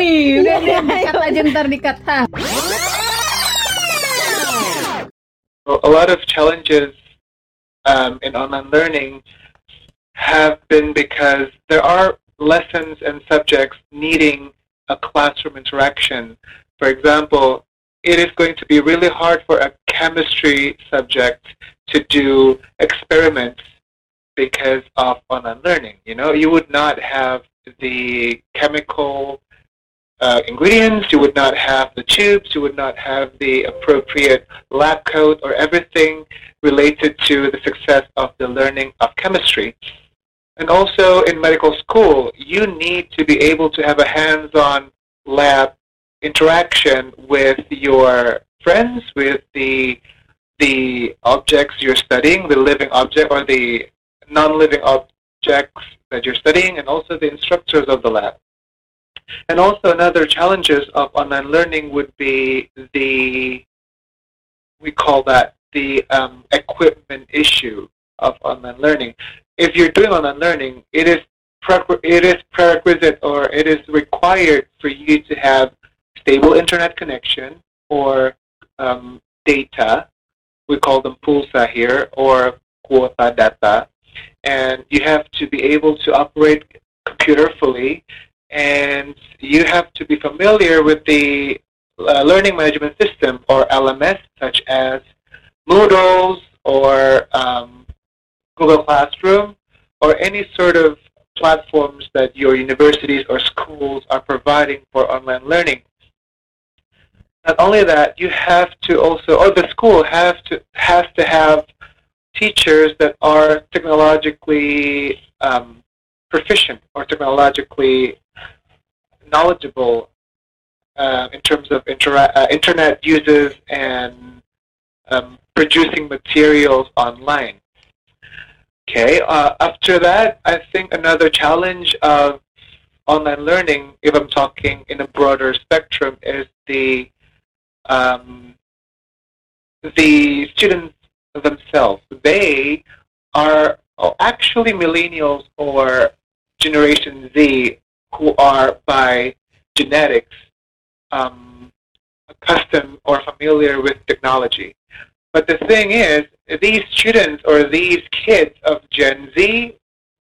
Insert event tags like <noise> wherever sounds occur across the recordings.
nih. Udah deh, dikat aja ntar dikat. Ha. A lot of challenges um, in online learning have been because there are lessons and subjects needing a classroom interaction. For example, it is going to be really hard for a chemistry subject to do experiments because of online learning. You know, you would not have the chemical uh, ingredients, you would not have the tubes, you would not have the appropriate lab coat or everything related to the success of the learning of chemistry. And also in medical school, you need to be able to have a hands-on lab interaction with your friends, with the the objects you're studying, the living object or the non-living objects that you're studying, and also the instructors of the lab. And also another challenges of online learning would be the, we call that the um, equipment issue of online learning. If you're doing online learning, it is it is prerequisite or it is required for you to have stable internet connection or um, data. We call them pulsa here or quota data. And you have to be able to operate computer fully and you have to be familiar with the uh, learning management system or LMS such as Moodles or um, Google Classroom or any sort of platforms that your universities or schools are providing for online learning. Not only that, you have to also, or the school has to has to have teachers that are technologically um, proficient or technologically knowledgeable uh, in terms of uh, internet uses and um, producing materials online. Okay, uh, after that, I think another challenge of online learning, if I'm talking in a broader spectrum, is the um, the students themselves. They are actually millennials or Generation Z who are by genetics um, accustomed or familiar with technology. But the thing is, these students or these kids of Gen Z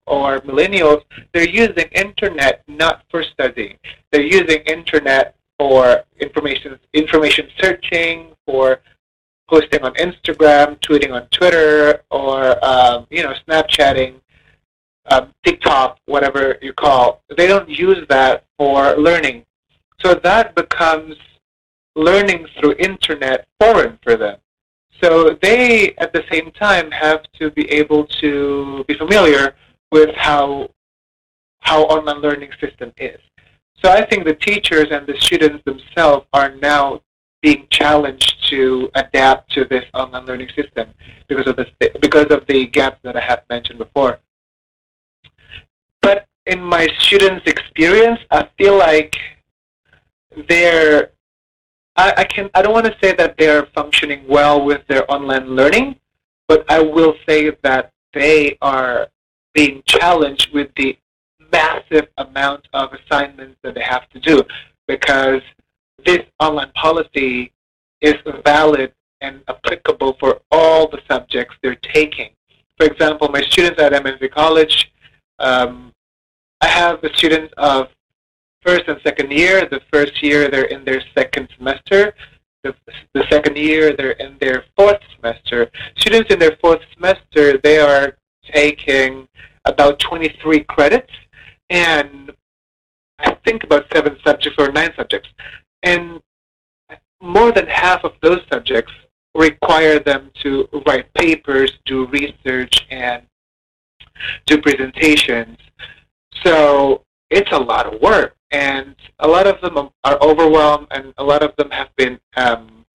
or millennials, they're using internet not for studying. They're using internet for information information searching, for posting on Instagram, tweeting on Twitter, or um, you know, Snapchatting, um, TikTok, whatever you call. They don't use that for learning, so that becomes learning through internet foreign for them. So they, at the same time, have to be able to be familiar with how how online learning system is. So I think the teachers and the students themselves are now being challenged to adapt to this online learning system because of the because of the gaps that I have mentioned before. In my students' experience, I feel like they're I, I can I don't want to say that they're functioning well with their online learning, but I will say that they are being challenged with the massive amount of assignments that they have to do because this online policy is valid and applicable for all the subjects they're taking. For example, my students at MSV College, um, I have the students of first and second year. The first year, they're in their second semester. The, the second year, they're in their fourth semester. Students in their fourth semester, they are taking about 23 credits and I think about seven subjects or nine subjects. And more than half of those subjects require them to write papers, do research, and do presentations. So it's a lot of work, and a lot of them are overwhelmed, and a lot of them have been, um,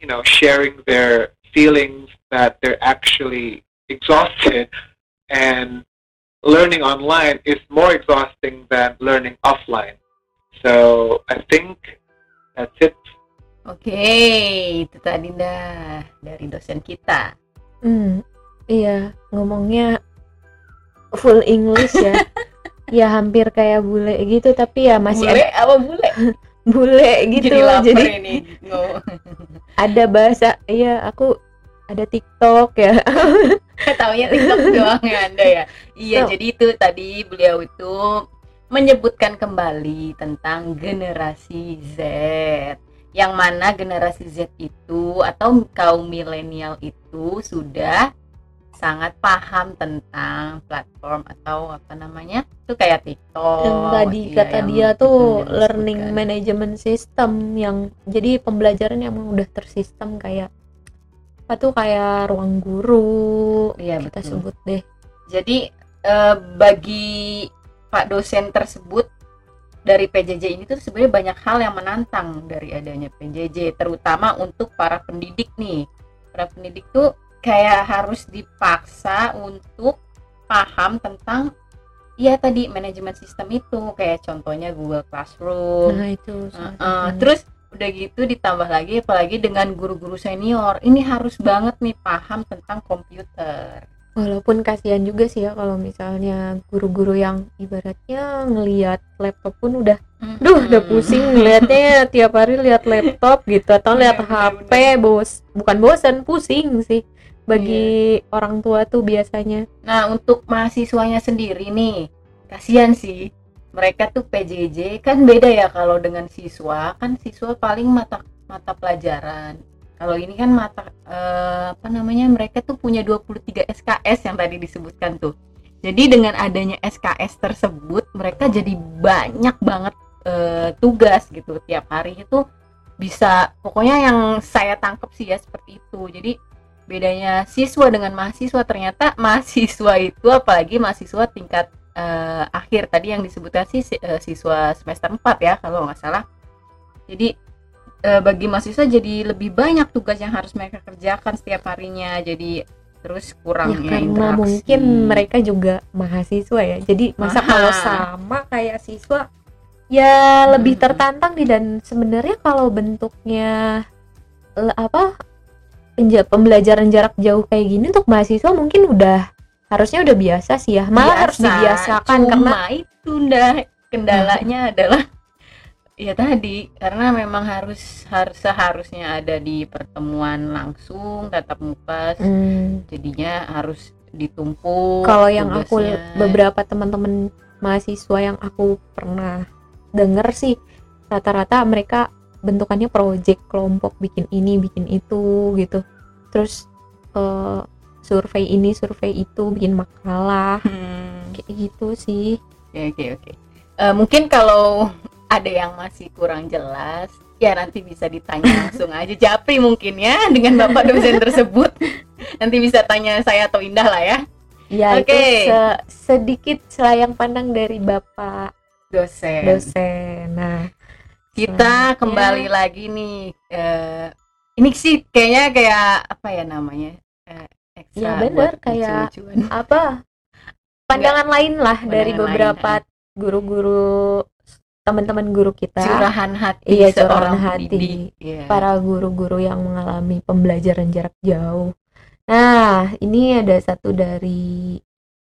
you know, sharing their feelings that they're actually exhausted, and learning online is more exhausting than learning offline. So I think that's it. Oke, okay, itu tadi dah dari dosen kita. Hmm, iya, ngomongnya full English ya. <laughs> ya hampir kayak bule gitu tapi ya masih bule? ada apa bule? <laughs> Bule gitu jadi lapar jadi ini Ngo- <laughs> ada bahasa iya aku ada TikTok ya. <laughs> Taunya TikTok doang ya anda ya. Iya So- jadi itu tadi beliau itu menyebutkan kembali tentang generasi Z. Yang mana generasi Z itu atau kaum milenial itu sudah sangat paham tentang platform atau apa namanya itu kayak TikTok yang tadi iya, kata yang dia tuh learning management system yang jadi pembelajaran yang udah tersistem kayak apa tuh kayak ruang guru Iya, kita betul. sebut deh Jadi eh, bagi Pak dosen tersebut dari PJJ ini tuh sebenarnya banyak hal yang menantang dari adanya PJJ, terutama untuk para pendidik nih. Para pendidik tuh kayak harus dipaksa untuk paham tentang ya tadi manajemen sistem itu, kayak contohnya Google Classroom. nah itu Heeh, satunya. terus udah gitu ditambah lagi apalagi dengan guru-guru senior. Ini harus banget nih paham tentang komputer. walaupun kasihan juga sih ya kalau misalnya guru-guru yang ibaratnya ngelihat laptop pun udah duh udah pusing ngelihatnya tiap hari lihat laptop gitu atau Iya, lihat HP bos bukan bosan pusing sih Bagi orang tua tuh biasanya Nah, untuk mahasiswanya sendiri nih, kasihan sih. Mereka tuh PJJ kan beda ya kalau dengan siswa, kan siswa paling mata mata pelajaran. Kalau ini kan mata eh, apa namanya? Mereka tuh punya 23 SKS yang tadi disebutkan tuh. Jadi dengan adanya SKS tersebut, mereka jadi banyak banget eh, tugas gitu tiap hari itu bisa pokoknya yang saya tangkap sih ya seperti itu. Jadi bedanya siswa dengan mahasiswa ternyata mahasiswa itu apalagi mahasiswa tingkat eh, akhir tadi yang disebutkan sih si- eh, siswa semester 4 ya kalau nggak salah jadi eh, bagi mahasiswa jadi lebih banyak tugas yang harus mereka kerjakan setiap harinya jadi terus ya kurangnya karena interaksi. mungkin mereka juga mahasiswa ya jadi masa Aha. kalau sama kayak siswa ya lebih Hmm. tertantang nih dan sebenarnya kalau bentuknya apa pembelajaran jarak jauh kayak gini untuk mahasiswa mungkin udah harusnya udah biasa sih ya. Malah harus Biasa, dibiasakan cuma karena itu ndah kendalanya adalah <laughs> ya tadi karena memang harus harus seharusnya ada di pertemuan langsung tatap muka Hmm, jadinya harus ditumpuk kalau yang aku beberapa teman-teman mahasiswa yang aku pernah denger sih rata-rata mereka bentukannya project kelompok bikin ini bikin itu gitu. Terus eh, survei ini survei itu bikin makalah. Hmm, kayak gitu sih. Oke oke oke. Eh, mungkin kalau <laughs> ada yang masih kurang jelas ya nanti bisa ditanya <laughs> langsung aja. Japri mungkin ya dengan bapak dosen <laughs> tersebut. Nanti bisa tanya saya atau Indah lah ya. Ya Oke. itu se- sedikit selayang pandang dari bapak dosen. Dosen. Nah kita Selanjutnya. kembali lagi nih eh, ini sih kayaknya kayak apa ya namanya eh, ekstra Ya, bener, kayak lucu-lucuan. apa <laughs> pandangan lain lah dari Pandangan beberapa lain, guru-guru teman-teman guru kita curahan hati Iya, seorang curahan hati. Iya. para guru-guru yang mengalami pembelajaran jarak jauh. Nah, ini ada satu dari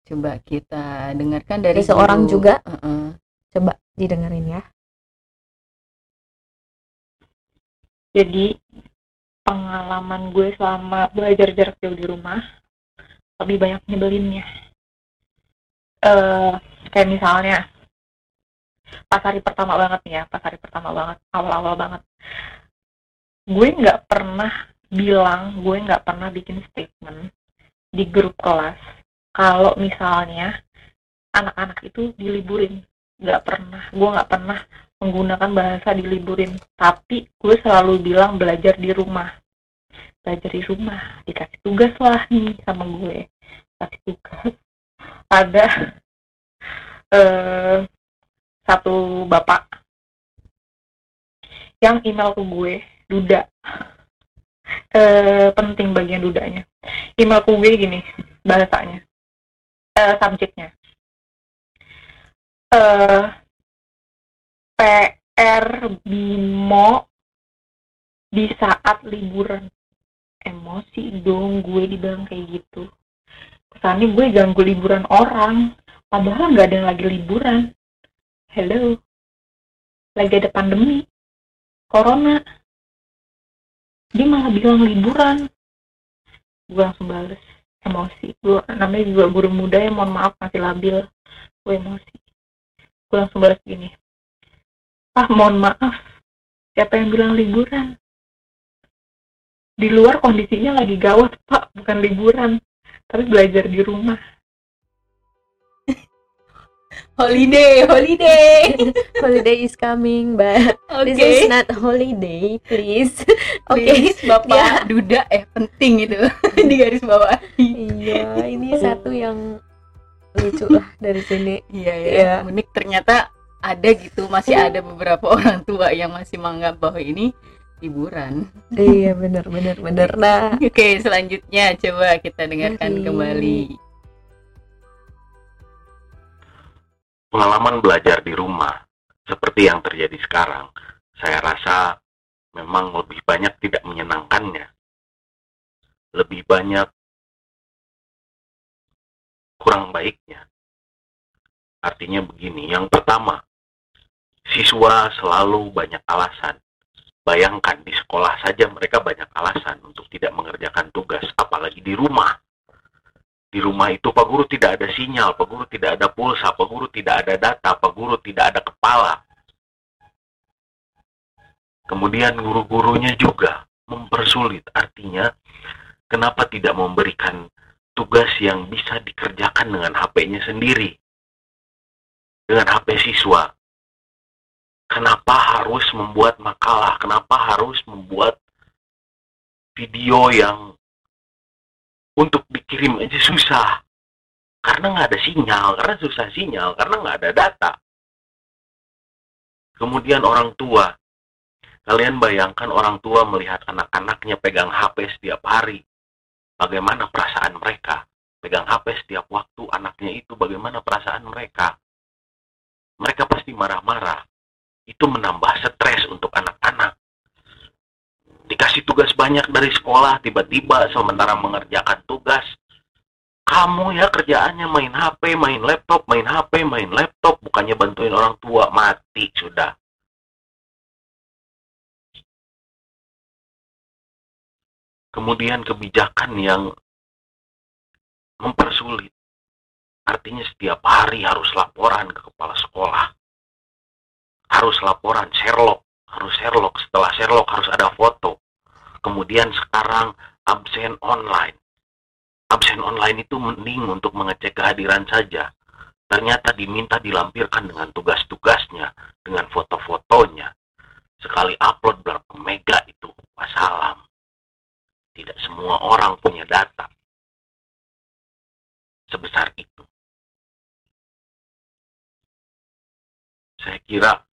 coba kita dengarkan dari Dari seorang juga? Heeh. coba didengerin ya. Jadi pengalaman gue selama belajar jarak jauh di rumah lebih banyak nyebelinnya. Eh kayak misalnya pas hari pertama banget nih ya, pas hari pertama banget, awal-awal banget. Gue nggak pernah bilang, gue nggak pernah bikin statement di grup kelas kalau misalnya anak-anak itu diliburin. Nggak pernah, gue nggak pernah menggunakan bahasa diliburin. Tapi gue selalu bilang belajar di rumah. Belajar di rumah. Dikasih tugas lah nih sama gue. Kasih tugas. Ada eh, satu bapak yang email ke gue duda. Eh, penting bagian dudanya. Email ke gue gini bahasanya. Eh, subjeknya. Eh PR Bimo di saat liburan. Emosi dong gue dibilang kayak gitu. Kesannya gue ganggu liburan orang padahal nggak ada yang lagi liburan. Hello. Lagi ada pandemi. Corona. Dia malah bilang liburan. Gue langsung bales. Emosi. Gue namanya juga guru muda ya mohon maaf masih labil. Gue emosi. Gue langsung balas gini ah mohon maaf. Siapa yang bilang liburan? Di luar kondisinya lagi gawat pak. Bukan liburan tapi belajar di rumah. <laughs> Holiday holiday. <laughs> Holiday is coming but oke this is not holiday please. <laughs> Oke Please, bapak dia duda eh penting itu. Di garis bawah. Iya ini satu yang lucu lah dari sini. Iya ya Iya. unik ternyata ada gitu masih ada beberapa <laughs> orang tua yang masih menganggap bahwa ini liburan iya bener bener bener nah <laughs> oke selanjutnya coba kita dengarkan kembali. Pengalaman belajar di rumah seperti yang terjadi sekarang, saya rasa memang lebih banyak tidak menyenangkannya. Lebih banyak kurang baiknya. Artinya begini, yang pertama, siswa selalu banyak alasan. Bayangkan di sekolah saja mereka banyak alasan untuk tidak mengerjakan tugas, apalagi di rumah di rumah itu Pak Guru tidak ada sinyal, Pak Guru tidak ada pulsa, Pak Guru tidak ada data, Pak Guru tidak ada kepala. Kemudian guru-gurunya juga mempersulit. Artinya, kenapa tidak memberikan tugas yang bisa dikerjakan dengan HP-nya sendiri? Dengan HP siswa. Kenapa harus membuat makalah? Kenapa harus membuat video yang untuk dikirim aja susah? Karena nggak ada sinyal karena susah sinyal karena nggak ada data. Kemudian orang tua. Kalian bayangkan orang tua melihat anak-anaknya pegang HP setiap hari. Bagaimana perasaan mereka? Pegang HP setiap waktu anaknya itu bagaimana perasaan mereka? Mereka pasti marah-marah itu menambah stres untuk anak-anak. Dikasih tugas banyak dari sekolah tiba-tiba sementara mengerjakan tugas. Kamu ya kerjaannya main HP, main laptop, main HP, main laptop bukannya bantuin orang tua mati sudah. Kemudian kebijakan yang mempersulit. Artinya setiap hari harus laporan ke kepala sekolah harus laporan Sherlock harus Sherlock. Setelah Sherlock harus ada foto. Kemudian sekarang absen online. Absen online itu mending untuk mengecek kehadiran saja. Ternyata diminta dilampirkan dengan tugas-tugasnya dengan foto-fotonya. Sekali upload berapa mega itu? Wassalam. Tidak semua orang punya data. Sebesar itu. Saya kira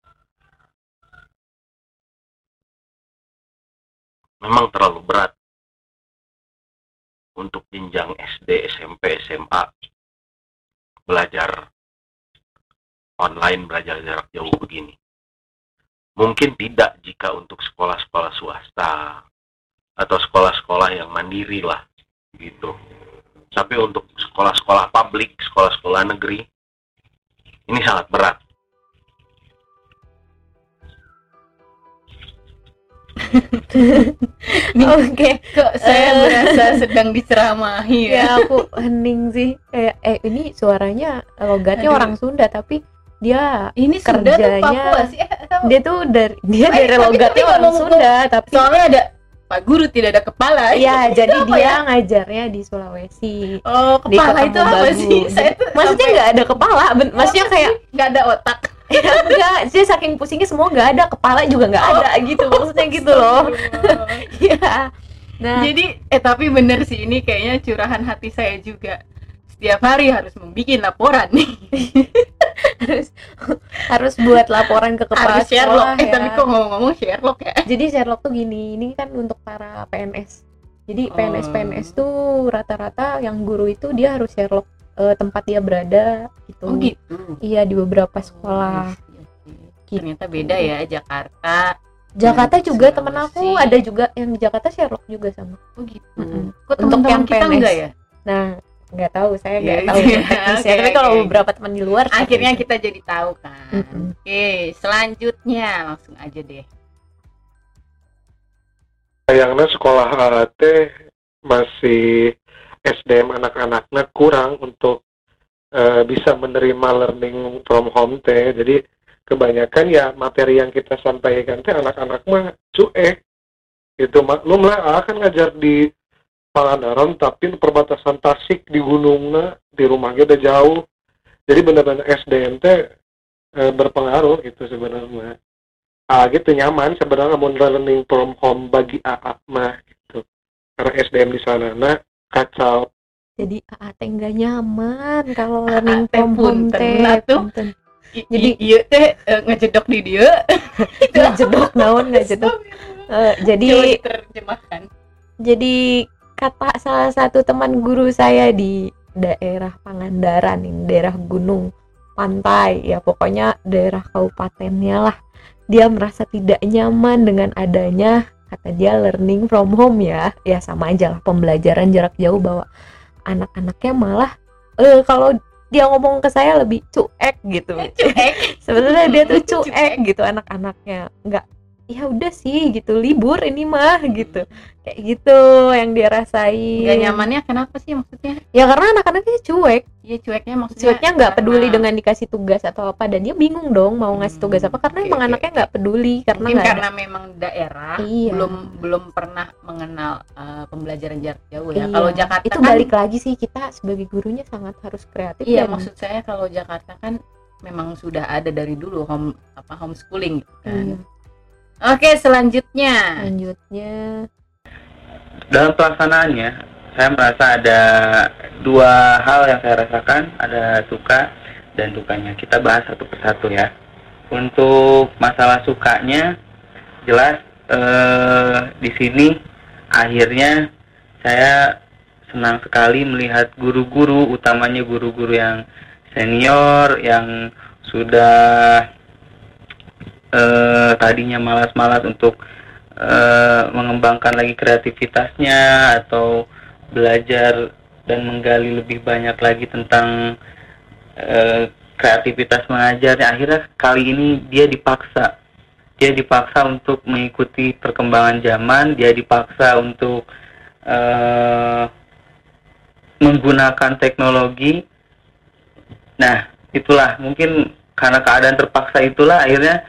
memang terlalu berat untuk jenjang SD, SMP, SMA belajar online, belajar jarak jauh begini. Mungkin tidak jika untuk sekolah-sekolah swasta atau sekolah-sekolah yang mandiri lah gitu. Tapi untuk sekolah-sekolah publik, sekolah-sekolah negeri ini sangat berat. <laughs> oke kok saya Eh. berasa sedang diceramahi ya ya aku hening sih kayak eh ini suaranya logatnya Aduh. orang Sunda tapi dia ini Sunda tuh Kerjanya- Papua sih eh, atau dia tuh dari dia Eh, dari logatnya tapi orang ngomong- Sunda tapi soalnya ada Pak Guru tidak ada kepala Iya, jadi apa dia ya? ngajarnya di Sulawesi. oh kepala itu apa Bagu. sih saya tuh Maksudnya sampai- nggak ada kepala, maksudnya kayak nggak ada otak enggak, dia saking pusingnya semua nggak ada, kepala juga nggak ada gitu, maksudnya gitu loh. <laughs> Iya. Nah, Jadi eh tapi bener sih ini kayaknya curahan hati saya juga. Setiap hari harus membuat laporan nih. <laughs> harus harus buat laporan ke kepala harus Sherlock. sekolah Eh ya. tapi kok ngomong-ngomong Sherlock ya? Jadi Sherlock tuh gini, ini kan untuk para PNS. Jadi Oh. PNS PNS tuh rata-rata yang guru itu dia harus Sherlock eh, tempat dia berada gitu. Oh gitu. Iya di beberapa sekolah. Gitu. Ternyata beda ya Jakarta. Jakarta Hmm, juga temen aku ada juga yang di Jakarta Sherlock juga sama. Oh gitu. Mm-mm. Kok Untuk yang kita PNS. enggak ya? Nah, nggak tahu saya nggak Iya, tahu iya. teknisnya Oke, tapi kalau beberapa teman di luar akhirnya itu. kita jadi tahu kan Mm-mm. oke selanjutnya langsung aja deh sayangnya sekolah AAT masih SDM anak-anaknya kurang untuk eh, bisa menerima learning from home teh. Jadi kebanyakan ya materi yang kita sampaikan teh anak-anak mah cuek. Gitu maklum lah A kan ngajar di Pangandaran tapi perbatasan Tasik di gunungnya di rumahnya udah jauh. Jadi benar-benar SDM teh eh, berpengaruh gitu sebenarnya. Ah gitu nyaman sebenarnya mau learning from home bagi AA mah gitu. Karena SDM di sana nah kacau. Jadi AAT nggak nyaman kalau learning from home teh tuh. Jadi- iya teh eh, ngejedok di dia. <laughs> Nggak jedok naon nggak jedok. Eh, jadi jadi kata salah satu teman guru saya di daerah Pangandaran yang daerah gunung pantai ya pokoknya daerah kabupatennya lah. Dia merasa tidak nyaman dengan adanya kata dia learning from home ya. Ya sama aja lah pembelajaran jarak jauh bahwa anak-anaknya malah eh kalau dia ngomong ke saya lebih cuek gitu. Cuek. <laughs> Sebenarnya dia tuh <laughs> Cuek. cuek gitu anak-anaknya. Nggak ya udah sih gitu libur ini mah gitu kayak gitu yang dia rasain Gak nyamannya kenapa sih maksudnya? ya karena anak-anaknya cuek Iya cueknya maksudnya cueknya nggak peduli dengan dikasih tugas atau apa dan dia bingung dong mau ngasih tugas apa karena Oke, emang oke, anaknya nggak peduli karena mungkin karena memang daerah Iya. belum belum pernah mengenal eh, pembelajaran jarak jauh ya. Iya. Kalau Jakarta itu kan balik lagi sih kita sebagai gurunya sangat harus kreatif iya dan- maksud saya kalau Jakarta kan memang sudah ada dari dulu home apa homeschooling gitu kan. Iya. Oke, selanjutnya. lanjutnya dalam pelaksanaannya saya merasa ada dua hal yang saya rasakan. Ada suka dan dukanya. Kita bahas satu persatu ya. Untuk masalah sukanya jelas eh, di sini akhirnya saya senang sekali melihat guru-guru utamanya guru-guru yang senior yang sudah eh, tadinya malas-malas untuk eh, mengembangkan lagi kreativitasnya atau belajar dan menggali lebih banyak lagi tentang eh, kreativitas mengajarnya akhirnya kali ini dia dipaksa. Dia dipaksa untuk mengikuti perkembangan zaman dia dipaksa untuk eh, menggunakan teknologi. Nah itulah mungkin karena keadaan terpaksa itulah akhirnya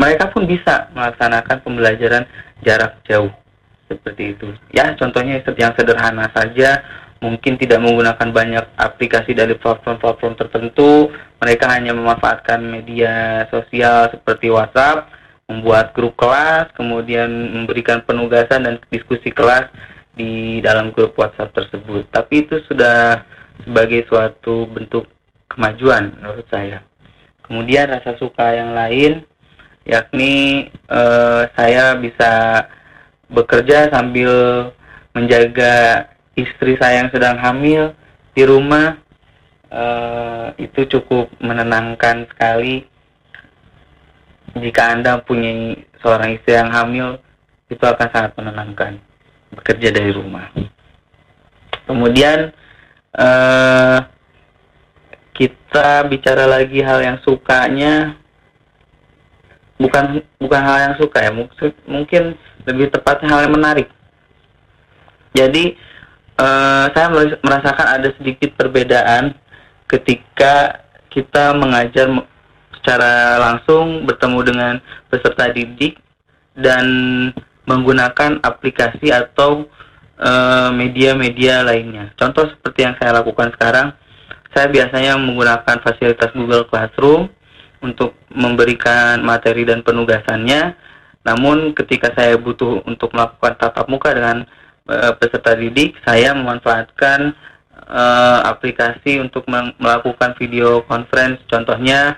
mereka pun bisa melaksanakan pembelajaran jarak jauh seperti itu. Ya, contohnya yang sederhana saja, mungkin tidak menggunakan banyak aplikasi dari platform-platform tertentu, mereka hanya memanfaatkan media sosial seperti WhatsApp, membuat grup kelas, kemudian memberikan penugasan dan diskusi kelas di dalam grup WhatsApp tersebut. Tapi itu sudah sebagai suatu bentuk kemajuan menurut saya. Kemudian rasa suka yang lain yakni eh, saya bisa bekerja sambil menjaga istri saya yang sedang hamil di rumah. Eh, itu cukup menenangkan sekali. Jika anda punya seorang istri yang hamil itu akan sangat menenangkan bekerja dari rumah. Kemudian eh, kita bicara lagi hal yang sukanya bukan bukan hal yang suka ya mungkin mungkin lebih tepatnya hal yang menarik. Jadi eh, saya meras- merasakan ada sedikit perbedaan ketika kita mengajar me- secara langsung bertemu dengan peserta didik dan menggunakan aplikasi atau eh, media-media lainnya. Contoh seperti yang saya lakukan sekarang saya biasanya menggunakan fasilitas Google Classroom untuk memberikan materi dan penugasannya. Namun ketika saya butuh untuk melakukan tatap muka dengan eh, peserta didik, saya memanfaatkan eh, aplikasi untuk melakukan video conference. Contohnya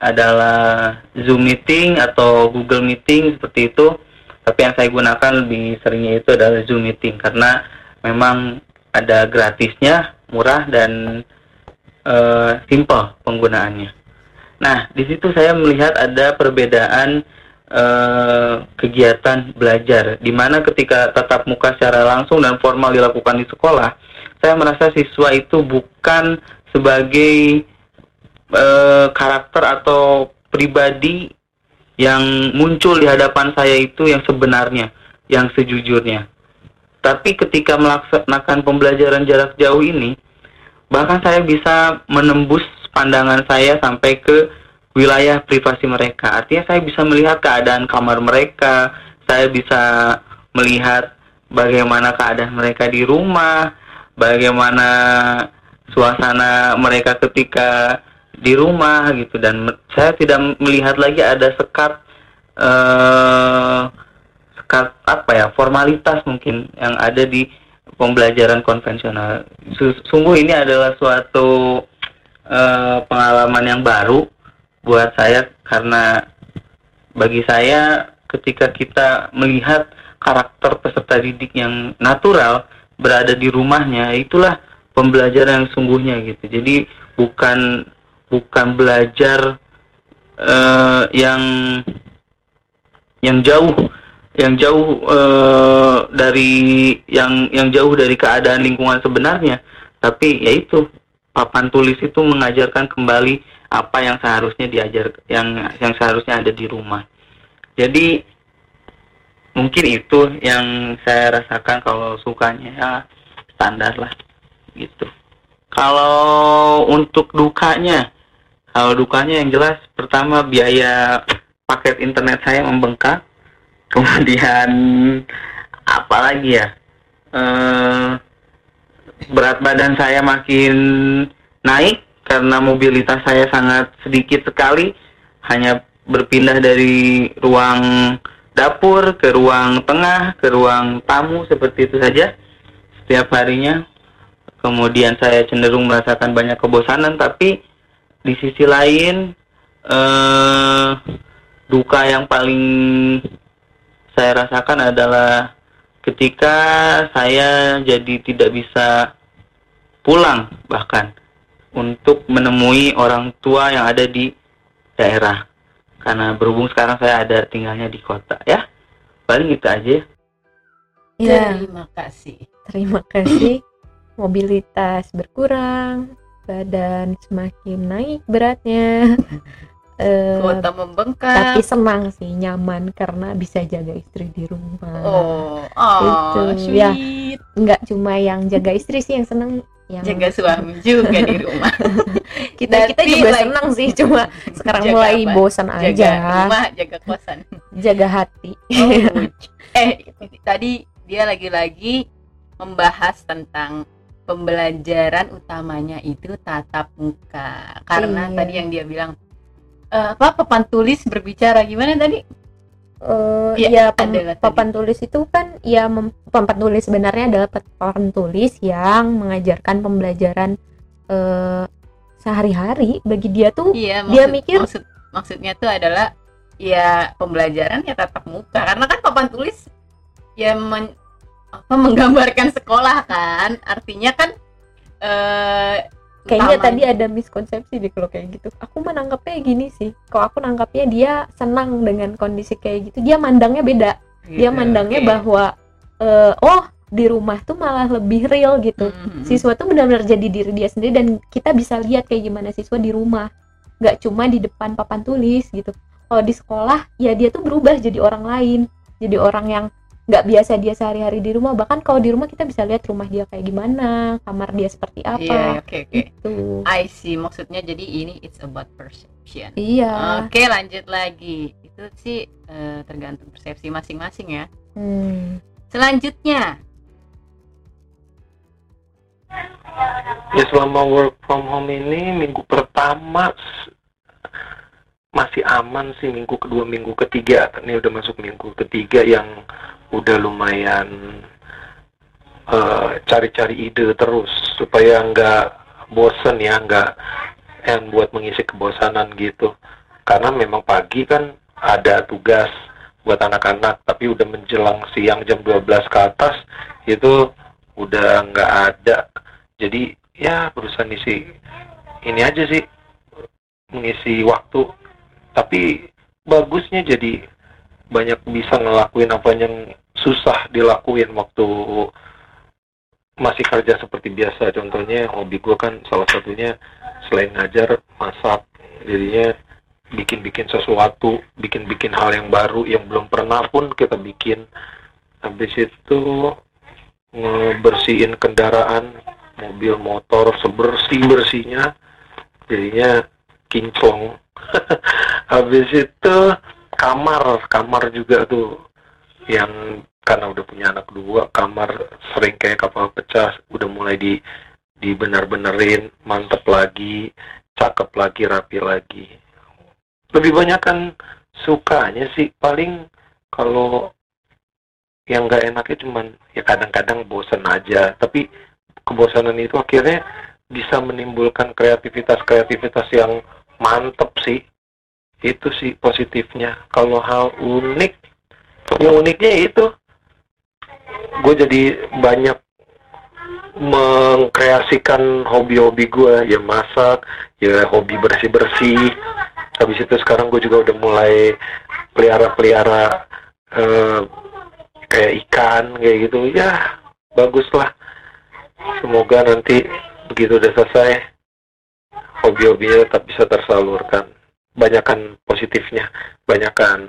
adalah Zoom meeting atau Google meeting seperti itu. Tapi yang saya gunakan lebih seringnya itu adalah Zoom meeting karena memang ada gratisnya, murah dan eh, simple penggunaannya. Nah, di situ saya melihat ada perbedaan eh, kegiatan belajar, di mana ketika tatap muka secara langsung dan formal dilakukan di sekolah, saya merasa siswa itu bukan sebagai eh, karakter atau pribadi yang muncul di hadapan saya itu yang sebenarnya, yang sejujurnya. Tapi ketika melaksanakan pembelajaran jarak jauh ini, bahkan saya bisa menembus pandangan saya sampai ke wilayah privasi mereka. Artinya saya bisa melihat keadaan kamar mereka, saya bisa melihat bagaimana keadaan mereka di rumah, bagaimana suasana mereka ketika di rumah gitu dan saya tidak melihat lagi ada sekat eh sekat apa ya formalitas mungkin yang ada di pembelajaran konvensional. Su- Sungguh ini adalah suatu eh, pengalaman yang baru buat saya karena bagi saya ketika kita melihat karakter peserta didik yang natural berada di rumahnya itulah pembelajaran yang sungguhnya gitu. Jadi bukan bukan belajar eh, yang yang jauh yang jauh eh, dari yang yang jauh dari keadaan lingkungan sebenarnya tapi yaitu papan tulis itu mengajarkan kembali apa yang seharusnya diajar yang yang seharusnya ada di rumah. Jadi mungkin itu yang saya rasakan kalau sukanya ya standar lah gitu. Kalau untuk dukanya kalau dukanya yang jelas pertama biaya paket internet saya membengkak <laughs> kemudian apa lagi ya eh, berat badan saya makin naik karena mobilitas saya sangat sedikit sekali. Hanya berpindah dari ruang dapur ke ruang tengah ke ruang tamu seperti itu saja. Setiap harinya. Kemudian saya cenderung merasakan banyak kebosanan tapi di sisi lain eh, duka yang paling saya rasakan adalah ketika saya jadi tidak bisa pulang bahkan untuk menemui orang tua yang ada di daerah karena berhubung sekarang saya ada tinggalnya di kota ya paling gitu aja ya. Ya, Terima kasih. terima kasih. <clears throat> Mobilitas berkurang, badan semakin naik beratnya. Kuota membengkak. tapi senang sih, nyaman karena bisa jaga istri di rumah. Oh, oh, Itu, ya. sweet. Nggak cuma yang jaga istri sih yang seneng, yang Jaga suami juga di rumah. <laughs> kita kita juga like- senang sih, cuma sekarang Jaga mulai apa? bosan Jaga aja, rumah, jaga kosan. jaga hati. <laughs> Oh, eh, tadi dia lagi-lagi membahas tentang pembelajaran utamanya itu tatap muka. Karena Iya. tadi yang dia bilang eh, apa papan tulis berbicara gimana tadi? Iya, ya pem- adalah tadi. papan tulis itu kan ya mem- papan tulis sebenarnya adalah papan tulis yang mengajarkan pembelajaran eh, sehari-hari bagi dia tuh Dia maksud, mikir- maksud maksudnya tuh adalah ya pembelajaran ya tatap muka karena kan papan tulis ya men- apa menggambarkan sekolah kan artinya kan kayaknya utama- tadi ada miskonsepsi deh kalau kayak gitu. Aku mah nangkepnya gini sih. Kalau aku nangkapnya dia senang dengan kondisi kayak gitu. Dia mandangnya beda. Dia gitu, mandangnya oke. bahwa eh, oh di rumah tuh malah lebih real gitu. Mhm. siswa tuh benar-benar jadi diri dia sendiri dan kita bisa lihat kayak gimana siswa di rumah. Nggak cuma di depan papan tulis gitu. Kalau di sekolah ya dia tuh berubah jadi orang lain. Jadi orang yang nggak biasa dia sehari-hari di rumah bahkan kalau di rumah kita bisa lihat rumah dia kayak gimana kamar dia seperti Iya, apa oke oke. gitu I see maksudnya jadi ini it's about perception. iya Oke, lanjut lagi. Itu sih eh, tergantung persepsi masing-masing ya. Hmm. Selanjutnya, Ya selama work from home ini minggu pertama masih aman sih minggu kedua minggu ketiga ini udah masuk minggu ketiga yang udah lumayan eh, cari-cari ide terus supaya nggak bosen ya nggak yang buat mengisi kebosanan gitu. Karena memang pagi kan ada tugas buat anak-anak tapi udah menjelang siang jam 12 ke atas itu udah nggak ada. Jadi ya berusaha ngisi ini aja sih mengisi waktu. Tapi bagusnya jadi banyak bisa ngelakuin apa yang susah dilakuin waktu masih kerja seperti biasa. Contohnya hobi gue kan salah satunya selain ngajar masak jadinya bikin-bikin sesuatu bikin-bikin hal yang baru yang belum pernah pun kita bikin. Habis itu ngebersihin kendaraan mobil motor sebersih bersihnya jadinya kinclong. <laughs> Habis itu kamar kamar juga tuh yang karena udah punya anak dua kamar sering kayak kapal pecah udah mulai di dibener-benerin mantep lagi cakep lagi rapi lagi. Lebih banyak kan sukanya sih paling kalau yang nggak enaknya cuman ya kadang-kadang bosen aja. Tapi kebosanan itu akhirnya bisa menimbulkan kreativitas-kreativitas yang mantep sih. Itu sih positifnya. Kalau hal unik yang uniknya itu gue jadi banyak mengkreasikan hobi-hobi gue ya masak ya hobi bersih-bersih. Habis itu sekarang gue juga udah mulai pelihara-pelihara eh, kayak ikan kayak gitu. Ya bagus lah semoga nanti begitu udah selesai hobi-hobinya tetap bisa tersalurkan. Banyakkan positifnya. Banyakkan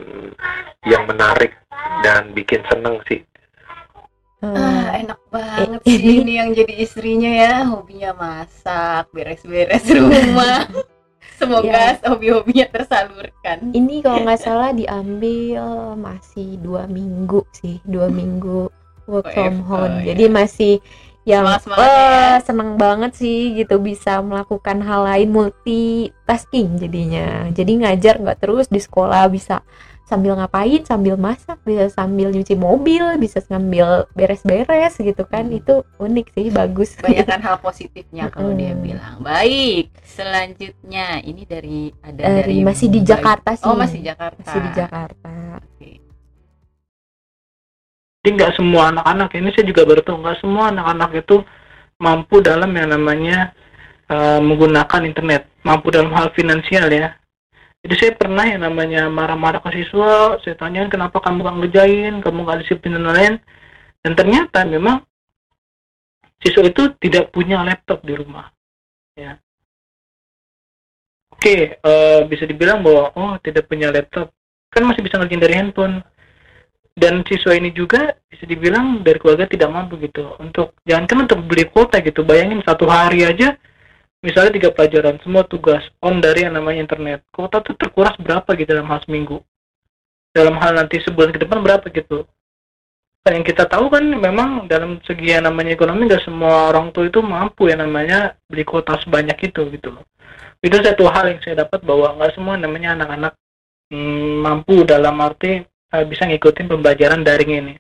yang menarik dan bikin seneng sih. Hmm. Ah, enak banget Eh, sih. ini yang jadi istrinya ya, hobinya masak, beres-beres rumah. Semoga hobi-hobinya tersalurkan. ini kalau nggak salah diambil masih dua minggu sih dua minggu work Oh, from home. oh, jadi masih yang Semangat-semangat wah ya. seneng banget sih gitu bisa melakukan hal lain multitasking jadinya jadi ngajar nggak terus di sekolah bisa sambil ngapain sambil masak bisa sambil nyuci mobil bisa sambil beres-beres gitu kan Hmm. itu unik sih bagus Banyakkan hal <laughs> positifnya kalau dia Mm-mm. bilang. Baik, selanjutnya ini dari ada dari dari masih di. Jakarta sih Oh, masih Jakarta. masih di Jakarta Oke. Jadi nggak semua anak-anak ini saya juga baru tahu nggak semua anak-anak itu mampu dalam yang namanya eh, menggunakan internet, mampu dalam hal finansial ya. Jadi saya pernah yang namanya marah-marah ke siswa, saya tanyain kenapa kamu nggak ngerjain, kamu nggak disiplin dan lain-lain. Dan ternyata memang siswa itu tidak punya laptop di rumah. Ya. Oke, eh, bisa dibilang bahwa oh tidak punya laptop, kan masih bisa ngerjain dari handphone dan siswa ini juga bisa dibilang dari keluarga tidak mampu gitu. Untuk jangankan untuk beli kuota gitu. Bayangin satu hari aja misalnya tiga pelajaran semua tugas on dari yang namanya internet. Kuota tuh terkuras berapa gitu dalam hal seminggu? Dalam hal nanti sebulan ke depan berapa gitu? Dan yang kita tahu kan memang dalam segi yang namanya ekonomi nggak semua orang tua itu mampu yang namanya beli kuota sebanyak itu gitu loh. Itu satu hal yang saya dapat bahwa nggak semua namanya anak-anak hmm, mampu dalam arti uh, bisa ngikutin pembelajaran daring ini.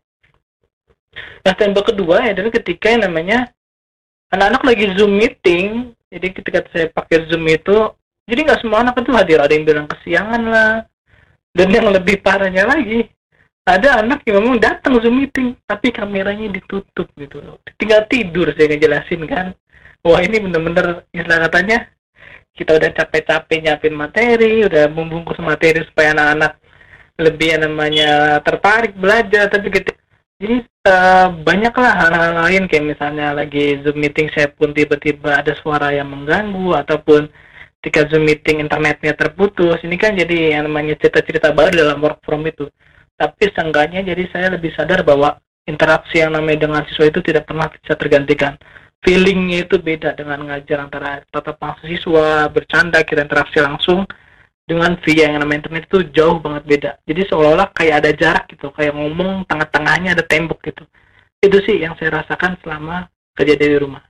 Nah, tembok kedua adalah ketika yang namanya anak-anak lagi Zoom meeting. Jadi ketika saya pakai Zoom itu, jadi nggak semua anak itu hadir. Ada yang bilang kesiangan lah. Dan yang lebih parahnya lagi, ada anak yang memang datang Zoom meeting, tapi kameranya ditutup gitu loh. Tinggal tidur saya ngejelasin kan. Wah ini bener-bener istilah katanya kita udah capek-capek nyiapin materi, udah membungkus materi supaya anak-anak lebih yang namanya tertarik belajar tapi ketika jadi eh, banyaklah hal-hal lain. Kayak misalnya lagi zoom meeting saya pun tiba-tiba ada suara yang mengganggu ataupun ketika zoom meeting internetnya terputus ini kan jadi yang namanya cerita-cerita baru dalam work from itu. Tapi seenggaknya jadi saya lebih sadar bahwa interaksi yang namanya dengan siswa itu tidak pernah bisa tergantikan. Feelingnya itu beda dengan ngajar antara tatap langsung siswa bercanda kita interaksi langsung dengan via yang namanya internet itu jauh banget beda. Jadi seolah-olah kayak ada jarak gitu, kayak ngomong tengah-tengahnya ada tembok gitu. Itu sih yang saya rasakan selama kerja dari rumah.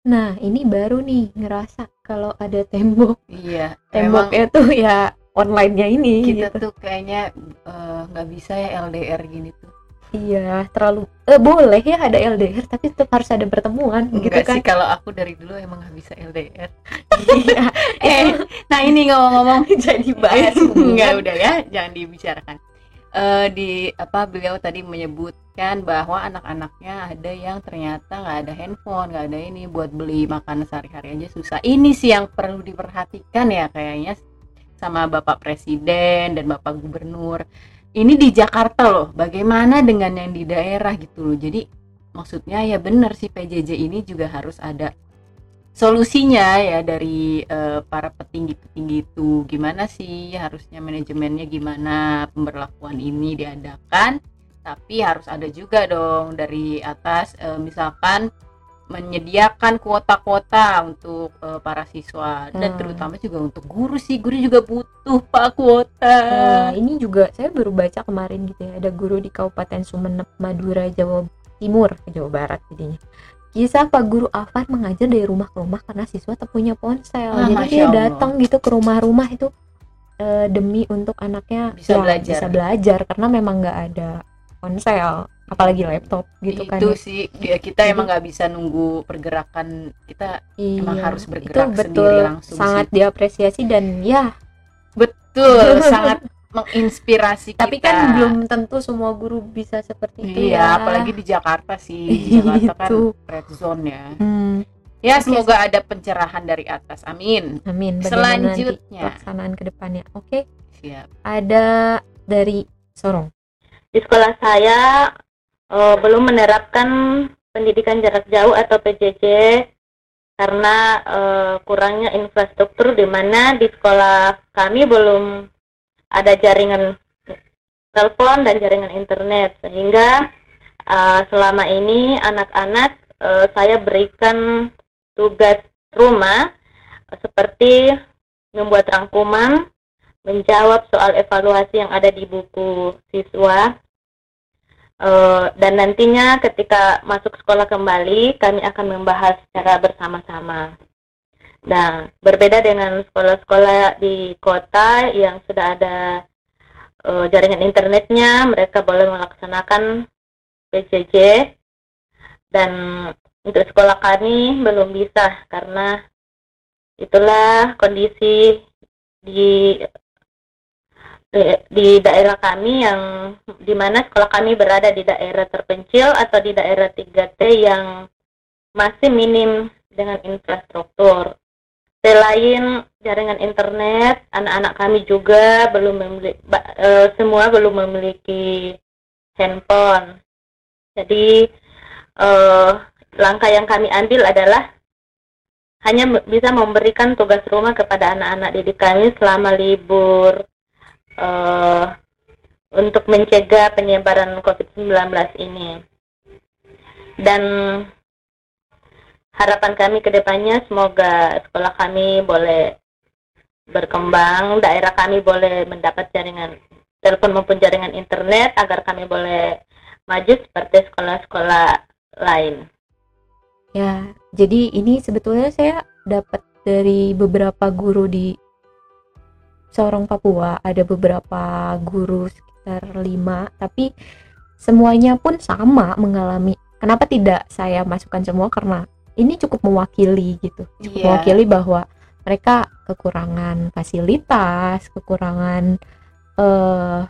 nah ini baru nih ngerasa kalau ada tembok Iya, emang temboknya tuh ya online-nya ini kita gitu. tuh kayaknya eh, nggak bisa ya LDR gini tuh. Iya, terlalu eh, boleh ya ada LDR tapi tetap harus ada pertemuan gitu Enggak kan. sih kalau aku dari dulu emang nggak bisa LDR. Iya, <laughs> eh, nah ini ngomong-ngomong <laughs> jadi bahas Enggak hubungan. udah ya, jangan dibicarakan. Eh di apa beliau tadi menyebutkan bahwa anak-anaknya ada yang ternyata nggak ada handphone, nggak ada ini buat beli makan sehari-hari aja susah. Ini sih yang perlu diperhatikan ya kayaknya sama Bapak Presiden dan Bapak Gubernur. Ini di Jakarta loh. Bagaimana dengan yang di daerah gitu loh. Jadi maksudnya ya benar sih PJJ ini juga harus ada solusinya ya dari eh, para petinggi-petinggi itu gimana sih harusnya manajemennya gimana pemberlakuan ini diadakan tapi harus ada juga dong dari atas eh, misalkan menyediakan kuota-kuota untuk eh, para siswa dan Hmm. terutama juga untuk guru sih guru juga butuh pak kuota Nah, ini juga saya baru baca kemarin gitu ya, ada guru di Kabupaten Sumeneb, Madura, Jawa Timur, Jawa Barat jadinya. Kisah Pak Guru Afan mengajar dari rumah ke rumah karena siswa tak punya ponsel. Ah, Jadi dia datang gitu ke rumah-rumah itu eh, demi untuk anaknya Bisa ya, belajar. bisa belajar karena memang nggak ada ponsel, apalagi laptop gitu kan. itu ya. sih dia kita Jadi- emang nggak bisa nunggu pergerakan kita emang Iya, harus itu bergerak betul. sendiri langsung sangat sih. diapresiasi dan ya. Betul <laughs> sangat menginspirasi tapi kita. kan belum tentu semua guru bisa seperti itu iya ya. apalagi di Jakarta sih. <laughs> Di Jakarta kan Itu. red zone ya. Hmm, ya Oke, semoga ada pencerahan dari atas. Amin. Amin. Bagaimana selanjutnya. pelaksanaan ke depannya? Oke. Siap. Ada dari Sorong. Di sekolah saya eh, belum menerapkan pendidikan jarak jauh atau PJJ karena eh, kurangnya infrastruktur di mana di sekolah kami belum ada jaringan telepon dan jaringan internet. Sehingga eh, selama ini anak-anak eh, saya berikan tugas rumah seperti membuat rangkuman menjawab soal evaluasi yang ada di buku siswa Eh, dan nantinya ketika masuk sekolah kembali kami akan membahas secara bersama-sama. Nah, berbeda dengan sekolah-sekolah di kota yang sudah ada eh, jaringan internetnya, mereka boleh melaksanakan PJJ dan untuk sekolah kami belum bisa karena itulah kondisi di di- daerah kami yang di mana sekolah kami berada di daerah terpencil atau di daerah 3T yang masih minim dengan infrastruktur. Selain jaringan internet, anak-anak kami juga belum memiliki semua belum memiliki handphone. Jadi eh, langkah yang kami ambil adalah hanya bisa memberikan tugas rumah kepada anak-anak didik kami selama libur eh, untuk mencegah penyebaran COVID-19 ini. Dan harapan kami ke depannya semoga sekolah kami boleh berkembang, daerah kami boleh mendapat jaringan telepon maupun jaringan internet agar kami boleh maju seperti sekolah-sekolah lain. ya jadi ini sebetulnya saya dapat dari beberapa guru di Sorong Papua ada beberapa guru sekitar lima tapi semuanya pun sama mengalami. Kenapa tidak saya masukkan semua? Karena ini cukup mewakili gitu. Cukup Iya. mewakili bahwa mereka kekurangan fasilitas kekurangan eh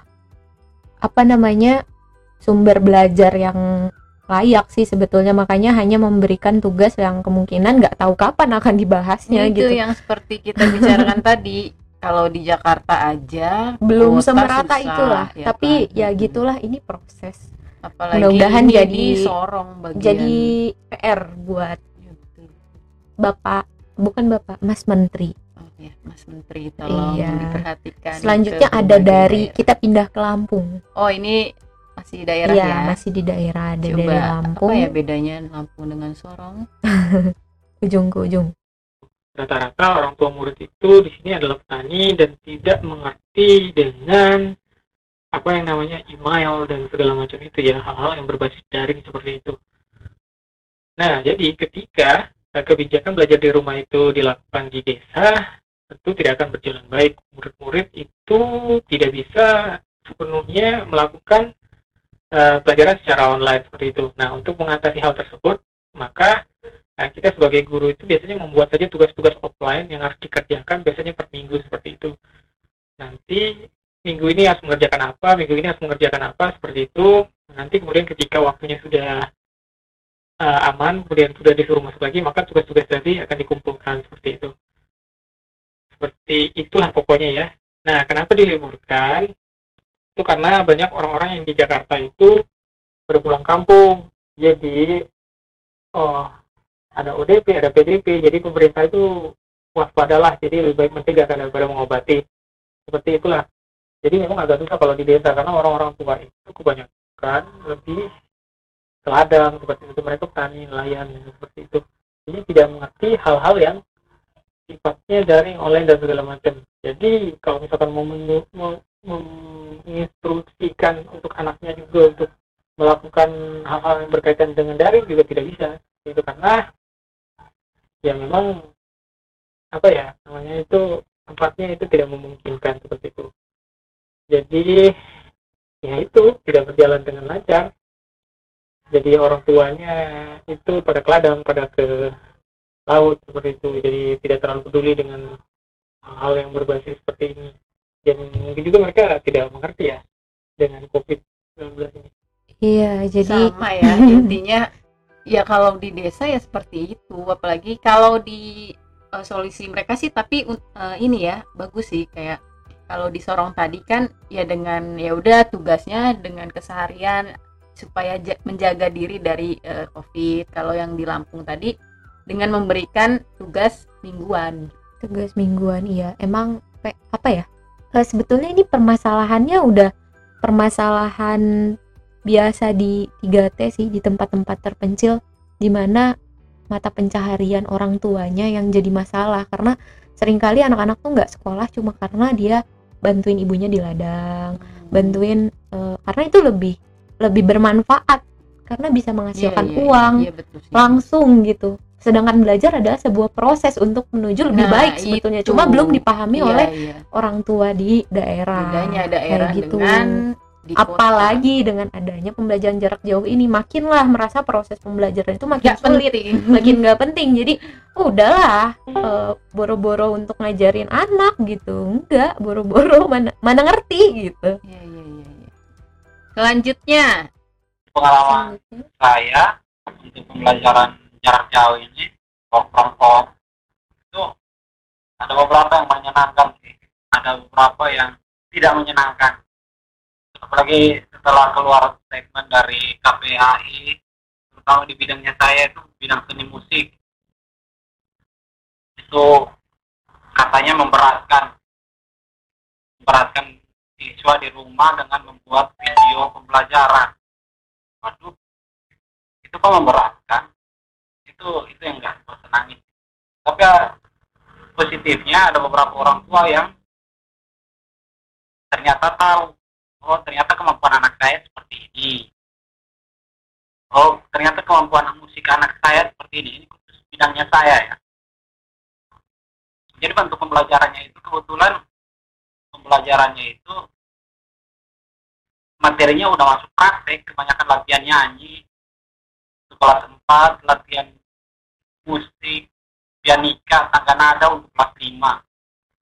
apa namanya sumber belajar yang layak sih sebetulnya. Makanya hanya memberikan tugas yang kemungkinan nggak tahu kapan akan dibahasnya itu gitu. yang seperti kita bicarakan <laughs> tadi kalau di Jakarta aja belum semerata susah, itulah ya tapi kan? ya gitulah ini proses apalagi mudah-mudahan jadi- di Sorong bagian jadi PR buat Ya, betul. bapak bukan bapak Mas Menteri Oh ya, Mas Menteri tolong Iya. diperhatikan. selanjutnya ada dari daerah. kita pindah ke Lampung Oh ini masih daerah Iya, ya. masih di daerah ada Coba dari Lampung apa ya bedanya Lampung dengan Sorong? <laughs> ujung ke ujung rata-rata orang tua murid itu di sini adalah petani dan tidak mengerti dengan apa yang namanya email dan segala macam itu ya hal-hal yang berbasis daring seperti itu. Nah jadi ketika eh, kebijakan belajar di rumah itu dilakukan di desa tentu tidak akan berjalan baik murid-murid itu tidak bisa sepenuhnya melakukan eh, pelajaran secara online seperti itu. Nah untuk mengatasi hal tersebut maka Nah, kita sebagai guru itu biasanya membuat saja tugas-tugas offline yang harus dikerjakan biasanya per minggu seperti itu. Nanti minggu ini harus mengerjakan apa, minggu ini harus mengerjakan apa, seperti itu. Nanti kemudian ketika waktunya sudah uh, aman, kemudian sudah disuruh masuk lagi, maka tugas-tugas tadi akan dikumpulkan seperti itu. Seperti itulah pokoknya ya. Nah, kenapa diliburkan? Itu karena banyak orang-orang yang di Jakarta itu berpulang kampung jadi oh ada ODP ada PDP jadi pemerintah itu waspadalah jadi lebih baik mencegah daripada mengobati. Seperti itulah. Jadi memang agak susah kalau di desa karena orang-orang tua itu kebanyakan lebih teladang seperti itu. Mereka petani nelayan seperti itu. Jadi tidak mengerti hal-hal yang sifatnya dari online dan segala macam. Jadi kalau misalkan mau- menginstruksikan untuk anaknya juga untuk melakukan hal-hal yang berkaitan dengan daring juga tidak bisa itu karena ya memang apa ya namanya itu tempatnya itu tidak memungkinkan seperti itu. Jadi ya itu tidak berjalan dengan lancar. Jadi orang tuanya itu pada keladang pada ke laut seperti itu. Jadi tidak terlalu peduli dengan hal yang berbasis seperti ini. Dan mungkin juga mereka tidak mengerti ya dengan covid 19 ini. Iya, jadi sama ya <laughs> intinya ya kalau di desa ya seperti itu. Apalagi kalau di eh, solusi mereka sih tapi eh, ini ya bagus sih. Kayak kalau di Sorong tadi kan ya dengan ya udah tugasnya dengan keseharian supaya ja- menjaga diri dari eh, covid. Kalau yang di Lampung tadi dengan memberikan tugas mingguan. Tugas mingguan iya. Emang apa ya? Sebetulnya ini permasalahannya udah permasalahan biasa di 3T sih di tempat-tempat terpencil di mana mata pencaharian orang tuanya yang jadi masalah. Karena sering kali anak-anak tuh nggak sekolah cuma karena dia bantuin ibunya di ladang bantuin eh, karena itu lebih lebih bermanfaat. Karena bisa menghasilkan Iya, iya, uang iya, betul sih. langsung gitu. Sedangkan belajar adalah sebuah proses untuk menuju lebih Nah, baik sebetulnya. Itu. cuma belum dipahami Iya, oleh iya. orang tua di daerah. Bedanya daerah kayak gitu. dengan di kota. apalagi dengan adanya pembelajaran jarak jauh ini makinlah merasa proses pembelajaran itu makin Nggak sulit penting. makin nggak penting jadi udahlah eh, boro-boro untuk ngajarin anak gitu enggak boro-boro <laughs> mana mana ngerti gitu Iya, iya, iya, iya. Selanjutnya, pengalaman saya untuk pembelajaran jarak jauh ini work from home itu ada beberapa yang menyenangkan sih ada beberapa yang tidak menyenangkan apalagi setelah keluar statement dari KPAI terutama di bidangnya saya itu bidang seni musik itu katanya memberatkan memberatkan siswa di rumah dengan membuat video pembelajaran. Waduh itu kok memberatkan? Itu itu yang nggak gue senangin tapi ya, positifnya ada beberapa orang tua yang ternyata tahu oh ternyata kemampuan anak saya seperti ini. Oh ternyata kemampuan musik anak saya seperti ini. Ini khusus bidangnya saya ya. Jadi bentuk pembelajarannya itu kebetulan pembelajarannya itu materinya udah masuk praktek. Kebanyakan latihan nyanyi kelas 4 latihan musik pianika tangga nada untuk kelas 5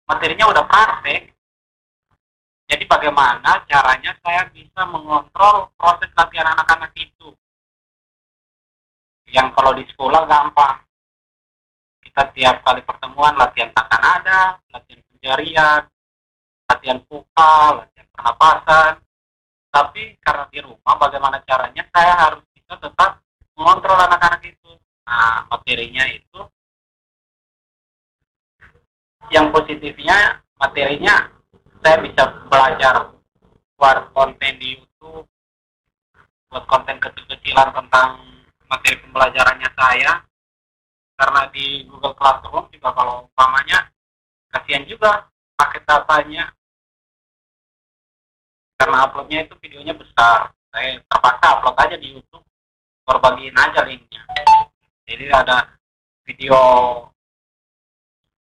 materinya udah praktek jadi bagaimana caranya saya bisa mengontrol proses latihan anak-anak itu? Yang kalau di sekolah gampang. Kita tiap kali pertemuan latihan tangga nada latihan penjarian latihan vokal latihan pernapasan. Tapi karena di rumah bagaimana caranya saya harus bisa tetap mengontrol anak-anak itu? Nah materinya itu yang positifnya materinya saya bisa belajar buat konten di YouTube buat konten kecil-kecilan tentang materi pembelajarannya saya. Karena di Google Classroom juga kalau umpamanya kasihan juga paket datanya. Karena uploadnya itu videonya besar. Saya terpaksa upload aja di YouTube. Berbagiin aja linknya. Jadi ada video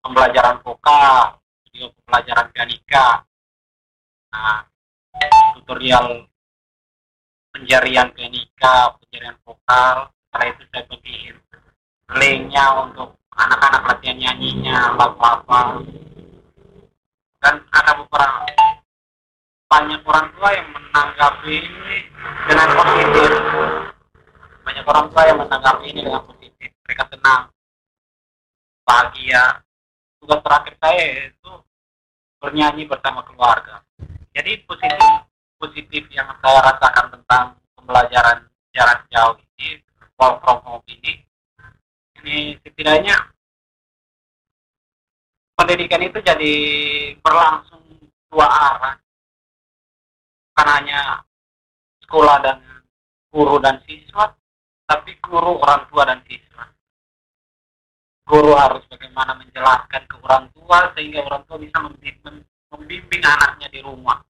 pembelajaran vokal video pembelajaran pianika tutorial penjarian pianika penjarian vokal. Setelah itu saya bagiin linknya untuk anak-anak latihan nyanyinya lagu apa dan ada beberapa banyak orang tua yang menanggapi ini dengan positif. Banyak orang tua yang menanggapi ini dengan positif. Mereka tenang bahagia. Tugas terakhir saya itu bernyanyi bersama keluarga jadi positif positif yang saya rasakan tentang pembelajaran jarak jauh ini work from ini ini setidaknya pendidikan itu jadi berlangsung dua arah. Bukan hanya sekolah dan guru dan siswa tapi guru orang tua dan siswa. Guru harus bagaimana menjelaskan ke orang tua sehingga orang tua bisa membimbing, membimbing anaknya di rumah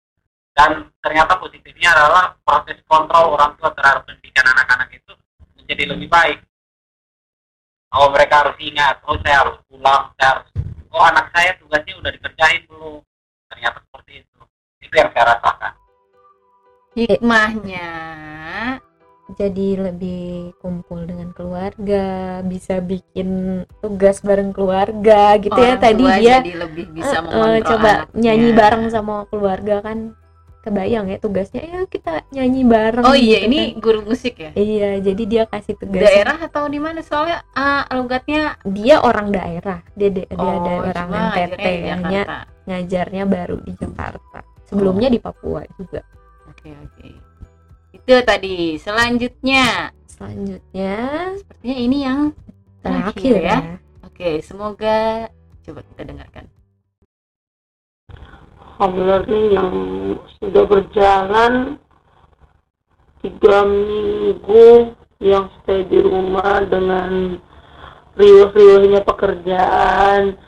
dan ternyata positifnya adalah proses kontrol orang tua terhadap pendidikan anak-anak itu menjadi lebih baik. Oh mereka harus ingat oh saya harus pulang saya harus oh anak saya tugasnya udah dikerjain belum? Ternyata seperti itu. Itu yang saya rasakan. Hikmahnya jadi lebih kumpul dengan keluarga bisa bikin tugas bareng keluarga gitu ya. Orang tadi tua dia jadi lebih bisa eh, mengontrol coba anaknya. nyanyi bareng sama keluarga kan kebayang ya tugasnya ya kita nyanyi bareng oh iya gitu ini kan. guru musik ya? Iya jadi dia kasih tugas. Daerah atau di mana? Soalnya ah, logatnya dia orang daerah. Dia dia, dia oh, ada orang NTT Jakarta. ngajarnya baru di Jakarta. Sebelumnya di Papua juga. Oke oke. Itu tadi. Selanjutnya. Selanjutnya. Sepertinya ini yang terakhir Terakhir ya. ya. Oke semoga coba kita dengarkan home learning yang sudah berjalan tiga minggu yang stay di rumah dengan riuh-riuhnya pekerjaan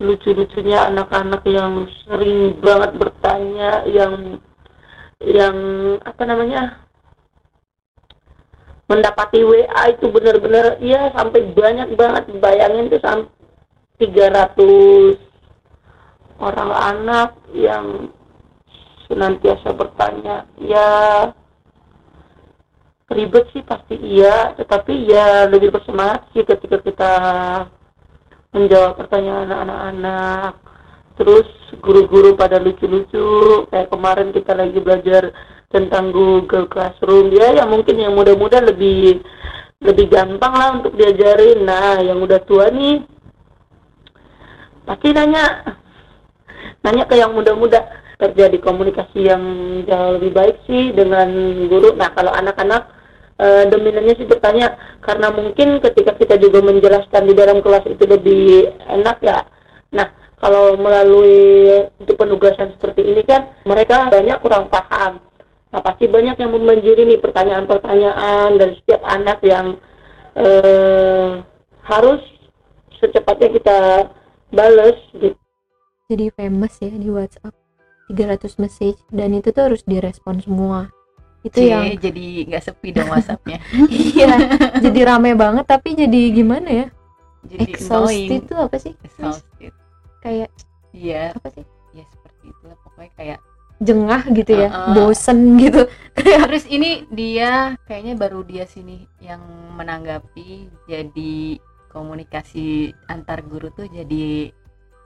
lucu-lucunya anak-anak yang sering banget bertanya yang yang apa namanya mendapati WA itu benar-benar ya sampai banyak banget bayangin tuh sampai 300 orang anak yang senantiasa bertanya ya ribet sih pasti iya tetapi ya lebih bersemangat sih ketika kita menjawab pertanyaan anak-anak. Terus guru-guru pada lucu-lucu kayak kemarin kita lagi belajar tentang Google Classroom. Ya ya mungkin yang muda-muda lebih lebih gampang lah untuk diajarin. Nah yang udah tua nih pasti nanya nanya ke yang muda-muda terjadi komunikasi yang jauh lebih baik sih dengan guru. Nah kalau anak-anak eh, dominannya sih bertanya karena mungkin ketika kita juga menjelaskan di dalam kelas itu lebih enak ya. Nah kalau melalui untuk penugasan seperti ini kan mereka banyak kurang paham. Nah pasti banyak yang membanjiri nih pertanyaan-pertanyaan dari setiap anak yang eh, harus secepatnya kita bales gitu. Jadi famous ya di WhatsApp. 300 message dan itu tuh harus direspon semua. Itu Cie, yang jadi nggak sepi dong WhatsAppnya. <laughs> Iya jadi rame banget tapi jadi gimana ya? Jadi exhausted itu apa sih? Exhausted. Kayak iya. apa sih? Ya seperti itulah pokoknya kayak jengah gitu ya Uh-uh. bosen gitu. <laughs> Terus ini dia kayaknya baru dia sini yang menanggapi jadi komunikasi antar guru tuh jadi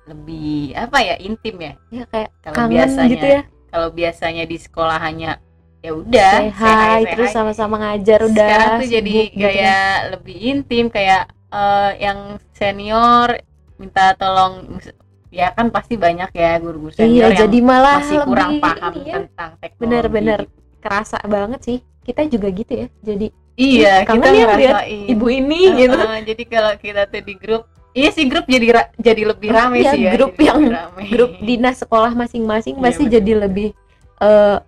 lebih apa ya intim ya? Ya kayak kalau biasanya gitu ya. kalau biasanya di sekolah hanya ya udah say hi, terus sama-sama ngajar udah sekarang tuh jadi gitu kayak kan. lebih intim kayak eh, yang senior minta tolong ya kan pasti banyak ya guru-guru iya senior yang jadi malah masih kurang lebih paham ini ya. tentang teknologi. Bener-bener kerasa banget sih. Kita juga gitu ya. Jadi iya kita ya ngerasain. ibu ini Heeh, gitu. jadi kalau kita tuh di grup iya sih grup jadi ra- jadi lebih rame iya, sih ya grup yang- rame. grup dinas sekolah masing-masing Iya, pasti betul. jadi lebih eh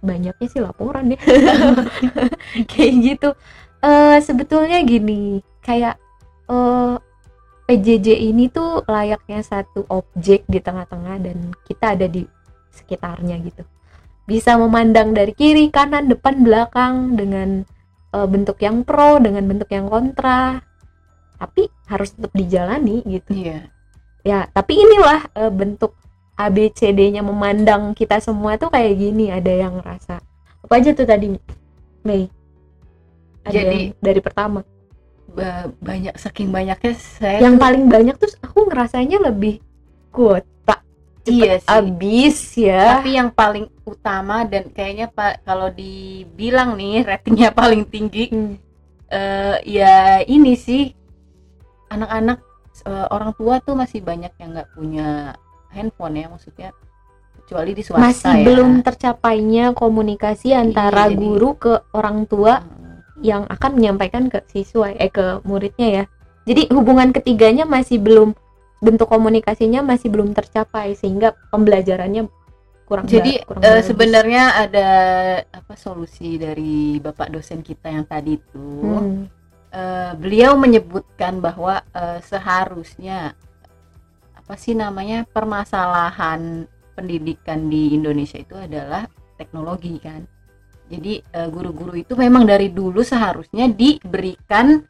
banyaknya sih laporan ya <laughs> kayak gitu eh sebetulnya gini kayak eh PJJ ini tuh layaknya satu objek di tengah-tengah dan kita ada di sekitarnya gitu bisa memandang dari kiri kanan depan belakang dengan eh, bentuk yang pro dengan bentuk yang kontra tapi harus tetap dijalani gitu. Iya. Ya tapi inilah eh, bentuk ABCD-nya memandang kita semua tuh kayak gini. Ada yang ngerasa apa aja tuh tadi Mei? Ada Jadi- yang dari pertama? Ba- banyak saking banyaknya saya yang tuh- paling banyak tuh aku ngerasanya lebih kuota iya sih. abis ya. Tapi yang paling utama dan kayaknya pak kalau dibilang nih ratingnya <laughs> paling tinggi Hmm, eh ya ini sih anak-anak eh, orang tua tuh masih banyak yang nggak punya handphone ya maksudnya kecuali di swasta masih ya belum tercapainya komunikasi antara jadi- guru ke orang tua Hmm. yang akan menyampaikan ke siswa eh ke muridnya ya jadi hubungan ketiganya masih belum bentuk komunikasinya masih belum tercapai sehingga pembelajarannya kurang Jadi kurang bagus. sebenarnya ada apa solusi dari bapak dosen kita yang tadi itu. Hmm. Eh, beliau menyebutkan bahwa eh, seharusnya apa sih namanya permasalahan pendidikan di Indonesia itu adalah teknologi kan. Jadi eh, guru-guru itu memang dari dulu seharusnya diberikan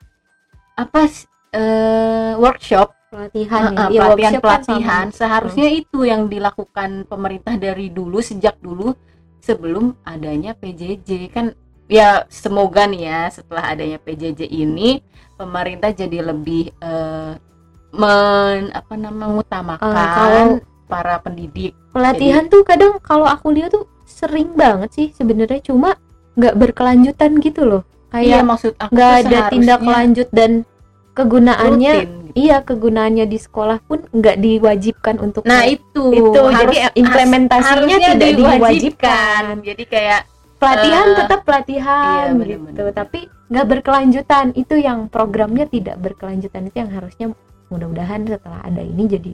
apa eh, workshop pelatihan Heeh, ya, pelatihan workshop kan pelatihan sama. seharusnya itu yang dilakukan pemerintah dari dulu sejak dulu sebelum adanya PJJ kan ya semoga nih ya setelah adanya PJJ ini pemerintah jadi lebih eh, men apa namanya mengutamakan Eh, kalau- para pendidik pelatihan tuh kadang kalau aku lihat tuh sering banget sih sebenarnya cuma nggak berkelanjutan gitu loh iya kayak maksud aku nggak ada tindak lanjut dan kegunaannya rutin gitu. iya kegunaannya di sekolah pun nggak diwajibkan untuk nah itu itu, harus jadi implementasinya harusnya tidak diwajibkan. diwajibkan. jadi kayak pelatihan Eh, tetap pelatihan iya, gitu bener-bener. tapi nggak berkelanjutan itu yang programnya tidak berkelanjutan itu yang harusnya mudah-mudahan setelah ada ini jadi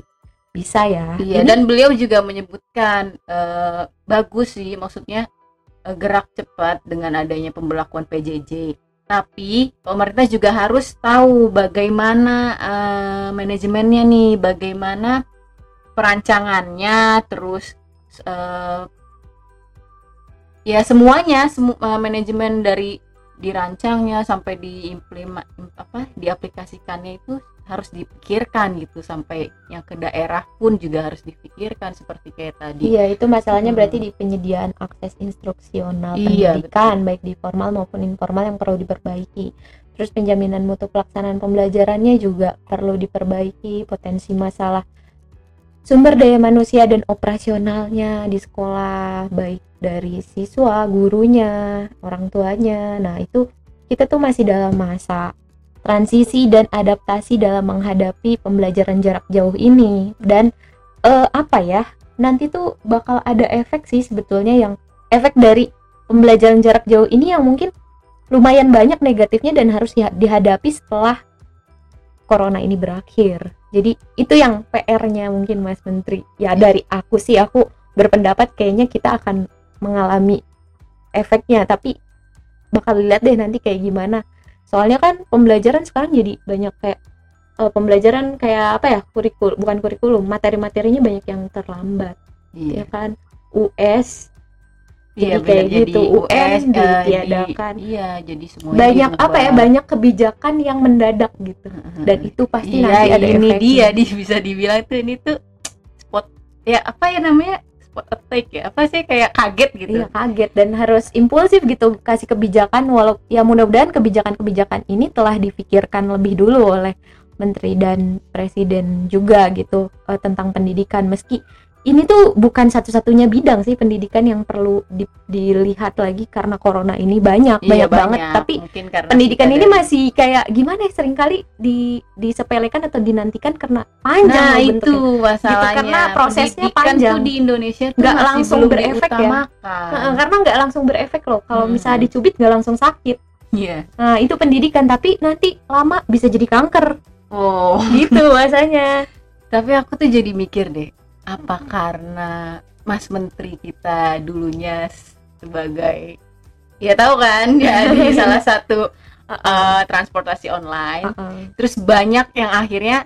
bisa ya Iya, Ini- dan beliau juga menyebutkan eh, bagus sih, maksudnya eh, gerak cepat dengan adanya pembelakuan PJJ. Tapi pemerintah juga harus tahu bagaimana eh, manajemennya nih, bagaimana perancangannya, terus eh, ya semuanya, semu- eh, manajemen dari dirancangnya sampai diimplement apa diaplikasikannya itu harus dipikirkan gitu sampai yang ke daerah pun juga harus dipikirkan seperti kayak tadi. Iya, itu masalahnya Hmm. berarti di penyediaan akses instruksional Iya, pendidikan baik di formal maupun informal yang perlu diperbaiki. Terus penjaminan mutu pelaksanaan pembelajarannya juga perlu diperbaiki, potensi masalah sumber daya manusia dan operasionalnya di sekolah baik dari siswa, gurunya, orang tuanya. Nah, itu kita tuh masih dalam masa transisi dan adaptasi dalam menghadapi pembelajaran jarak jauh ini dan eh, apa ya nanti tuh bakal ada efek sih sebetulnya yang efek dari pembelajaran jarak jauh ini yang mungkin lumayan banyak negatifnya dan harus diha- dihadapi setelah corona ini berakhir. Jadi itu yang PR-nya mungkin Mas Menteri. Ya dari aku sih aku berpendapat kayaknya kita akan mengalami efeknya tapi bakal lihat deh nanti kayak gimana. Soalnya kan pembelajaran sekarang jadi banyak kayak eh, pembelajaran kayak apa ya kurikulum bukan kurikulum materi-materinya banyak yang terlambat ya Iya. kan US Iya, kayak gitu, Jadi UN eh, ditiadakan. di- iya, jadi semuanya banyak apa ya banyak kebijakan yang mendadak gitu. Dan itu pasti iya, nanti ada ini efeknya. dia di bisa dibilang tuh ini tuh spot ya apa ya namanya spot attack ya? Apa sih kayak kaget gitu. Iya kaget dan harus impulsif gitu kasih kebijakan walau ya mudah-mudahan kebijakan-kebijakan ini telah difikirkan lebih dulu oleh menteri dan presiden juga gitu eh, tentang pendidikan. Meski ini tuh bukan satu-satunya bidang sih pendidikan yang perlu di- dilihat lagi karena corona ini banyak Iya, banyak banget. tapi pendidikan ini dari- masih kayak gimana ya sering kali di disepelekan atau dinantikan karena panjang nah itu bentuknya. masalahnya. karena prosesnya Pendidikan panjang. tuh di Indonesia tuh Nggak langsung berefek ya. Heeh, karena nggak langsung berefek loh. Kalau Hmm. misalnya dicubit nggak langsung sakit. Iya. Nah itu pendidikan. Tapi nanti lama bisa jadi kanker. Oh. Gitu <laughs> bahasanya. Tapi aku tuh jadi mikir deh apa karena Mas Menteri kita dulunya sebagai ya tahu kan <laughs> ya di salah satu eh, transportasi online. Heeh. terus banyak yang akhirnya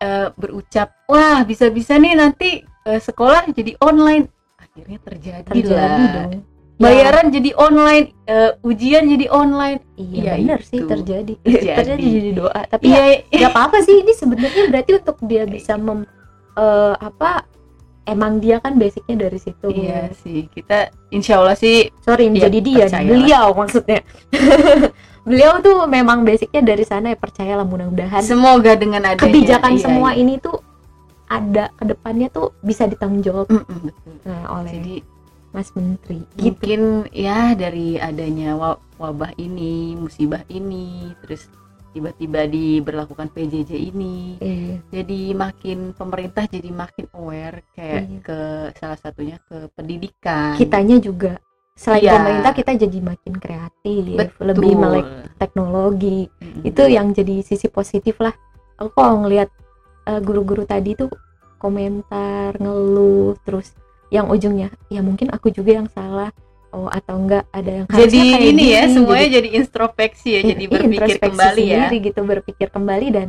eh, berucap wah bisa-bisa nih nanti eh, sekolah jadi online. Akhirnya terjadi, terjadi lah. dong. Bayaran jadi online eh, ujian jadi online. Iya Iya, benar sih terjadi. Terjadi. terjadi jadi doa. Tapi ya iya. nggak apa-apa sih ini sebenarnya berarti untuk dia bisa mem eh, apa emang dia kan basicnya dari situ iya sih kita insya Allah sih sorry Iya, jadi dia percayalah. beliau maksudnya <laughs> beliau tuh memang basicnya dari sana ya percayalah mudah-mudahan semoga dengan adanya kebijakan iya, semua iya. ini tuh ada ke depannya tuh bisa ditanggung jawab Mm-mm, betul. nah, oleh jadi Mas Menteri gitu mungkin ya dari adanya wa- wabah ini musibah ini terus tiba-tiba diberlakukan PJJ ini Iya. jadi makin pemerintah jadi makin aware kayak Iya. ke salah satunya ke pendidikan kitanya juga selain Iya. pemerintah kita jadi makin kreatif Betul. lebih melek teknologi Mm-mm. itu yang jadi sisi positif lah aku kalau ngelihat eh, guru-guru tadi tuh komentar ngeluh terus yang ujungnya ya mungkin aku juga yang salah oh atau enggak ada yang jadi kayak ini ya gini, semuanya jadi- jadi introspeksi ya jadi i- berpikir kembali ya sendiri gitu berpikir kembali dan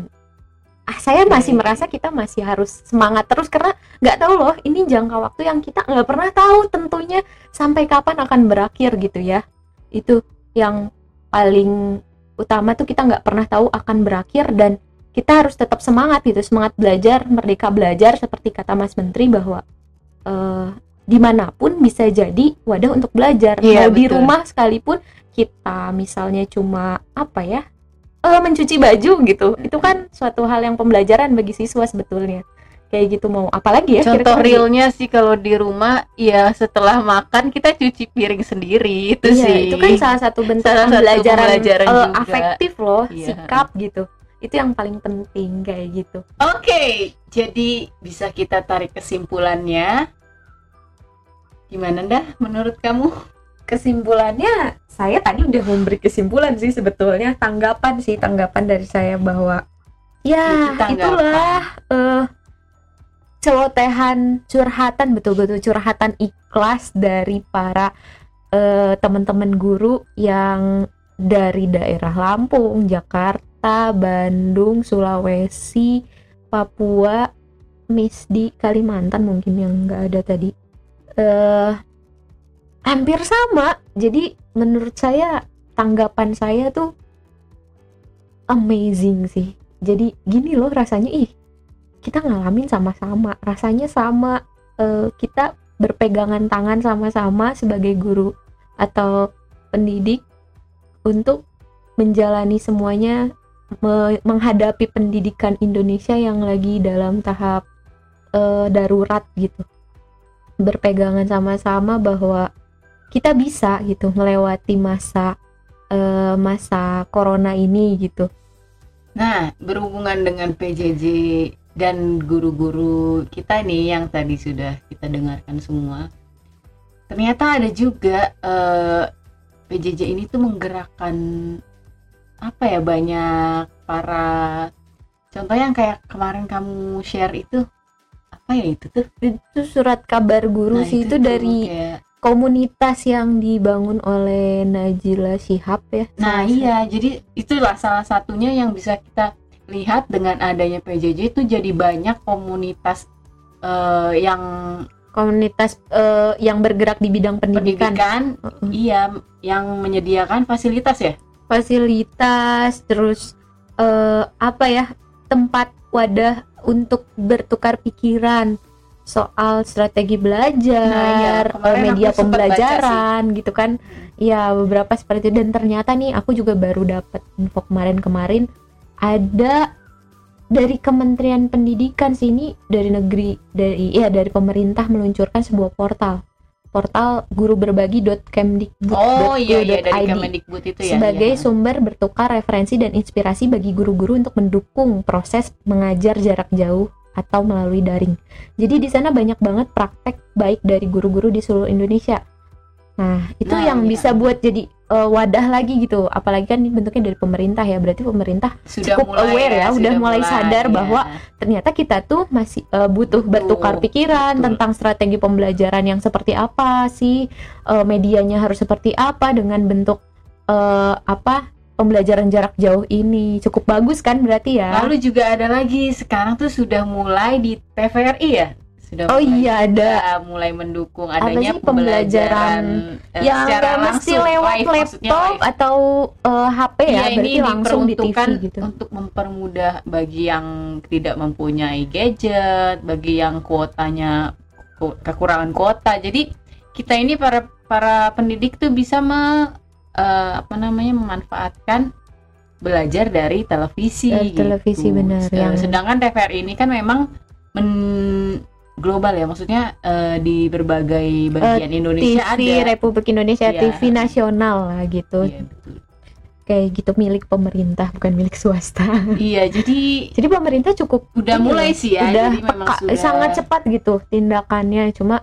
ah saya masih Oke. merasa kita masih harus semangat terus karena nggak tahu loh ini jangka waktu yang kita nggak pernah tahu tentunya sampai kapan akan berakhir gitu ya itu yang paling utama tuh kita nggak pernah tahu akan berakhir dan kita harus tetap semangat gitu semangat belajar merdeka belajar seperti kata Mas Menteri bahwa eh, di mana pun bisa jadi wadah untuk belajar Iya, mau di betul. rumah sekalipun kita misalnya cuma apa ya eh, mencuci baju gitu itu kan suatu hal yang pembelajaran bagi siswa sebetulnya kayak gitu mau apalagi ya contoh kira-kira gitu. realnya sih kalau di rumah ya setelah makan kita cuci piring sendiri itu Iya, sih itu kan salah satu bentuk Salah satu pembelajaran, pembelajaran eh, juga. afektif loh Iya. sikap gitu itu yang paling penting kayak gitu Oke, jadi bisa kita tarik kesimpulannya. Gimana dah menurut kamu? kesimpulannya saya tadi udah memberi kesimpulan sih sebetulnya tanggapan sih tanggapan dari saya bahwa ya tanggapan. itulah eh celotehan curhatan betul-betul curhatan ikhlas dari para eh, teman-teman guru yang dari daerah Lampung, Jakarta, Bandung, Sulawesi, Papua, Miss di Kalimantan mungkin yang nggak ada tadi. Eh hampir sama. Jadi menurut saya tanggapan saya tuh amazing sih. Jadi gini loh rasanya ih kita ngalamin sama-sama, rasanya sama. Eh, kita berpegangan tangan sama-sama sebagai guru atau pendidik untuk menjalani semuanya me- menghadapi pendidikan Indonesia yang lagi dalam tahap eh, darurat gitu berpegangan sama-sama bahwa kita bisa gitu melewati masa eh, masa corona ini gitu. Nah, berhubungan dengan PJJ dan guru-guru kita nih yang tadi sudah kita dengarkan semua, ternyata ada juga eh, PJJ ini tuh menggerakkan apa ya banyak para contoh yang kayak kemarin kamu share itu apa ya itu tuh? itu surat kabar guru Nah, sih itu, tuh dari kayak- komunitas yang dibangun oleh Najila Shihab ya Nah iya, jadi itulah salah satunya yang bisa kita lihat dengan adanya PJJ itu jadi banyak komunitas eh, yang komunitas eh, yang bergerak di bidang pendidikan, pendidikan, Heeh. iya, yang menyediakan fasilitas ya. fasilitas terus eh, apa ya tempat wadah untuk bertukar pikiran soal strategi belajar Nah, eh, media pembelajaran gitu kan. Ya beberapa seperti itu. Dan ternyata nih aku juga baru dapat info kemarin-kemarin ada dari Kementerian Pendidikan sini dari negeri dari ya dari pemerintah meluncurkan sebuah portal portal guruberbagi.kemdikbud.go.id Oh iya iya dari itu ya. sebagai iya. sumber bertukar referensi dan inspirasi bagi guru-guru untuk mendukung proses mengajar jarak jauh atau melalui daring. Jadi di sana banyak banget praktek baik dari guru-guru di seluruh Indonesia. Nah, itu Nah, yang iya. bisa buat jadi eh, wadah lagi gitu. Apalagi kan ini bentuknya dari pemerintah ya. Berarti pemerintah sudah cukup mulai aware ya, udah mulai sadar iya. bahwa ternyata kita tuh masih eh, butuh Betul, bertukar pikiran betul. tentang strategi pembelajaran yang seperti apa sih eh, medianya harus seperti apa dengan bentuk eh, apa pembelajaran jarak jauh ini cukup bagus kan berarti ya Lalu juga ada lagi sekarang tuh sudah mulai di TVRI ya. Sudah Oh mulai iya, ada. mulai mendukung Apa adanya sih pembelajaran eh, yang secara nggak mesti langsung, lewat live, laptop live. atau eh, HP ya berarti ini langsung di TV gitu untuk mempermudah bagi yang tidak mempunyai gadget, bagi yang kuotanya ku- kekurangan kuota. Jadi kita ini para para pendidik tuh bisa me, eh, apa namanya memanfaatkan belajar dari televisi. Dari televisi, benar, yang- Sedangkan TVRI ini kan memang men global ya, maksudnya eh, di berbagai bagian Indonesia TV ada. Republik Indonesia Iya. TV nasional lah gitu betul. kayak gitu milik pemerintah bukan milik swasta Iya, jadi <laughs> jadi pemerintah cukup udah ini mulai loh, sih ya. udah jadi peka, sudah sangat cepat gitu tindakannya cuma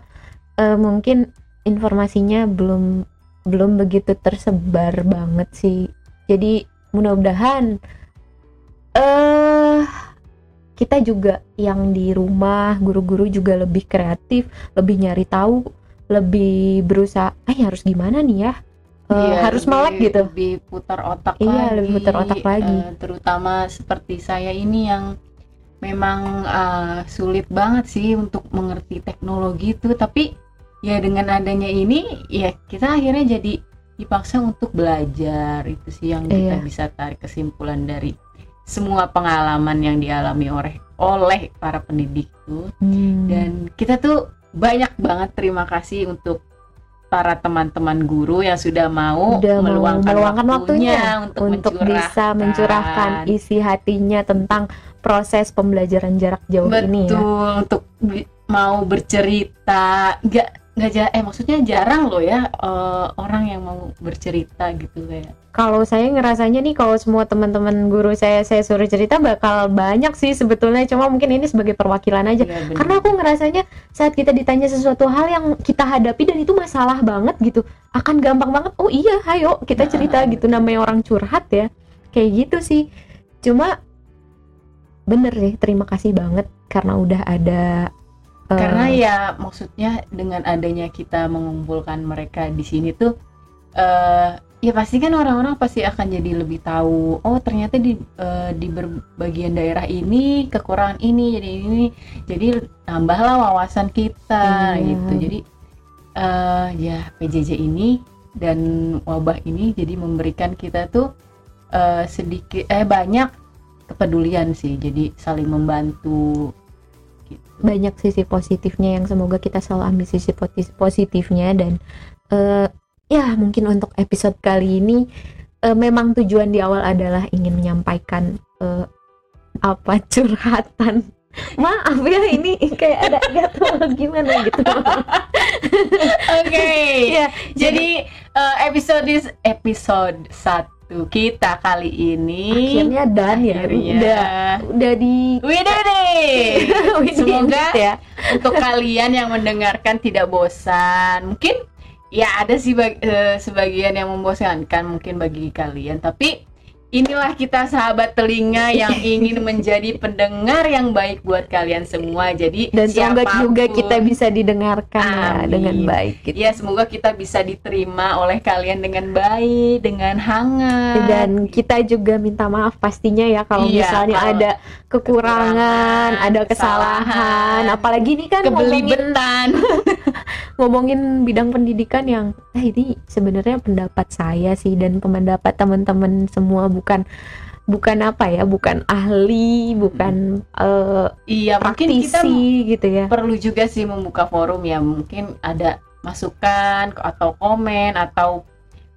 eh, mungkin informasinya belum belum begitu tersebar banget sih jadi mudah-mudahan eh kita juga yang di rumah guru-guru juga lebih kreatif lebih nyari tahu lebih berusaha eh harus gimana nih ya Eh, Iya, harus lebih- melek gitu lebih putar otak Iya, lagi lebih putar otak lagi. Eh, terutama seperti saya ini yang memang eh, sulit banget sih untuk mengerti teknologi itu tapi ya dengan adanya ini ya kita akhirnya jadi dipaksa untuk belajar itu sih yang kita Iya. bisa tarik kesimpulan dari semua pengalaman yang dialami oleh oleh para pendidik itu Hmm. dan kita tuh banyak banget terima kasih untuk para teman-teman guru yang sudah mau Udah mau meluangkan, meluangkan waktunya untuk, untuk bisa mencurahkan. mencurahkan isi hatinya tentang proses pembelajaran jarak jauh betul ini ya. untuk mau bercerita nggak nggak ja- eh maksudnya jarang loh ya eh, orang yang mau bercerita gitu kayak Kalau saya ngerasanya nih kalau semua teman-teman guru saya saya suruh cerita bakal banyak sih sebetulnya cuma mungkin ini sebagai perwakilan aja. ya bener. Karena aku ngerasanya saat kita ditanya sesuatu hal yang kita hadapi dan itu masalah banget gitu, akan gampang banget. Oh iya, ayo kita cerita Nah, gitu namanya orang curhat ya. Kayak gitu sih. Cuma bener sih, terima kasih banget karena udah ada karena ya maksudnya dengan adanya kita mengumpulkan mereka di sini tuh eh ya pasti kan orang-orang pasti akan jadi lebih tahu oh ternyata di eh, di berbagian daerah ini kekurangan ini jadi ini jadi tambahlah wawasan kita Iya. gitu jadi eh ya PJJ ini dan wabah ini jadi memberikan kita tuh eh, sedikit eh banyak kepedulian sih jadi saling membantu. Banyak sisi positifnya yang semoga kita selalu ambil sisi positifnya dan eh, ya mungkin untuk episode kali ini eh, memang tujuan di awal adalah ingin menyampaikan eh, apa curhatan <laughs> maaf ya ini kayak ada tahu gimana gitu <laughs> Oke. <laughs> ya Jadi eh, episode episode satu kita kali ini akhirnya dan ya akhirnya udah udah di. Widih <laughs> Semoga ya untuk kalian yang mendengarkan tidak bosan. Mungkin ya ada sih bag- eh, sebagian yang membosankan mungkin bagi kalian, tapi inilah kita sahabat telinga yang ingin menjadi pendengar yang baik buat kalian semua. Jadi dan semoga juga siapapun- kita bisa didengarkan Amin. dengan baik gitu. Ya semoga kita bisa diterima oleh kalian dengan baik, dengan hangat. dan kita juga minta maaf pastinya ya kalau Iya, misalnya kalau ada kekurangan, kekurangan, ada kesalahan, kesalahan, apalagi ini kan ngomongin, kebelibetan. <laughs> ngomongin bidang pendidikan yang eh ini sebenarnya pendapat saya sih dan pendapat teman-teman semua bukan bukan apa ya, bukan ahli, bukan eh, Iya, mungkin kita praktisi gitu ya. perlu juga sih membuka forum ya. Mungkin ada masukan atau komen atau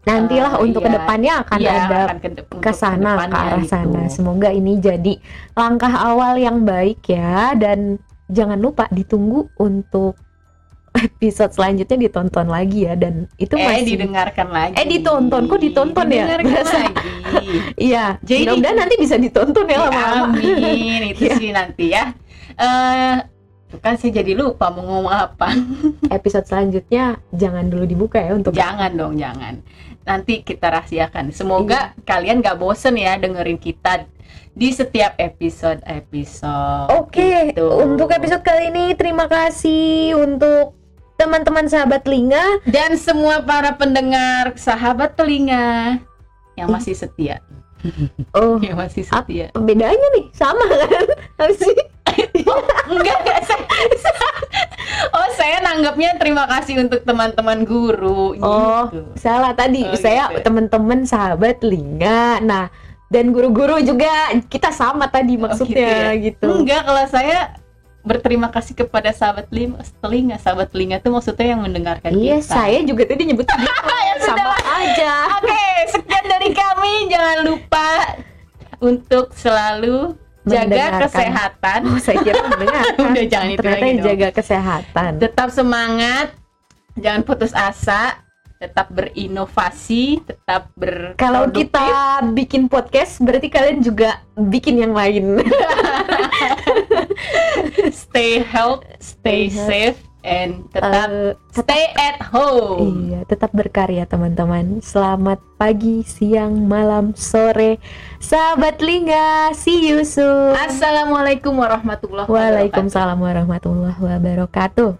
Nantilah Eh, untuk iya. ke depannya akan iya, ada akan ke, ke sana ke arah gitu. sana. Semoga ini jadi langkah awal yang baik ya dan jangan lupa ditunggu untuk episode selanjutnya ditonton lagi ya dan itu eh masih didengarkan lagi. Eh, ditonton. Kok ditonton ya? Berasa. <laughs> iya. Jadi- Mudah-mudahan nanti bisa ditonton ya lama-lama. Amin, itu <laughs> Iya. sih nanti ya. Eh, tuh kan saya jadi lupa mau ngomong apa. <laughs> Episode selanjutnya jangan dulu dibuka ya untuk Jangan dong, jangan. Nanti kita rahasiakan. Semoga kalian gak bosen ya dengerin kita di setiap episode-episode. Oke, Gitu. untuk episode kali ini terima kasih untuk teman-teman sahabat telinga. dan semua para pendengar sahabat telinga yang masih setia, Oh, yang masih setia. bedanya nih sama kan? Harus sih. enggak enggak saya, oh saya nanggapnya terima kasih untuk teman-teman guru Oh. gitu. Salah tadi, Oh, saya gitu. teman-teman sahabat telinga. Nah, dan guru-guru juga kita sama tadi maksudnya gitu. enggak kalau saya berterima kasih kepada sahabat telinga, telinga sahabat telinga itu maksudnya yang mendengarkan Iya, kita saya juga tadi nyebut <laughs> gitu. sama aja. Oke, sekian dari kami. Jangan lupa untuk selalu jaga kesehatan. Oh, saya kira mendengarkan. <laughs> Udah, jangan itu lagi dong. jaga kesehatan. Tetap semangat, jangan putus asa, tetap berinovasi, tetap ber Kalau kita bikin podcast, berarti kalian juga bikin yang lain. <laughs> stay health, stay Stay health. safe, and tetap Eh, stay at home. Iya, tetap berkarya teman-teman. Selamat pagi, siang, malam, sore. Sahabat Lingga, see you soon. Assalamualaikum warahmatullahi wabarakatuh. Waalaikumsalam warahmatullahi wabarakatuh.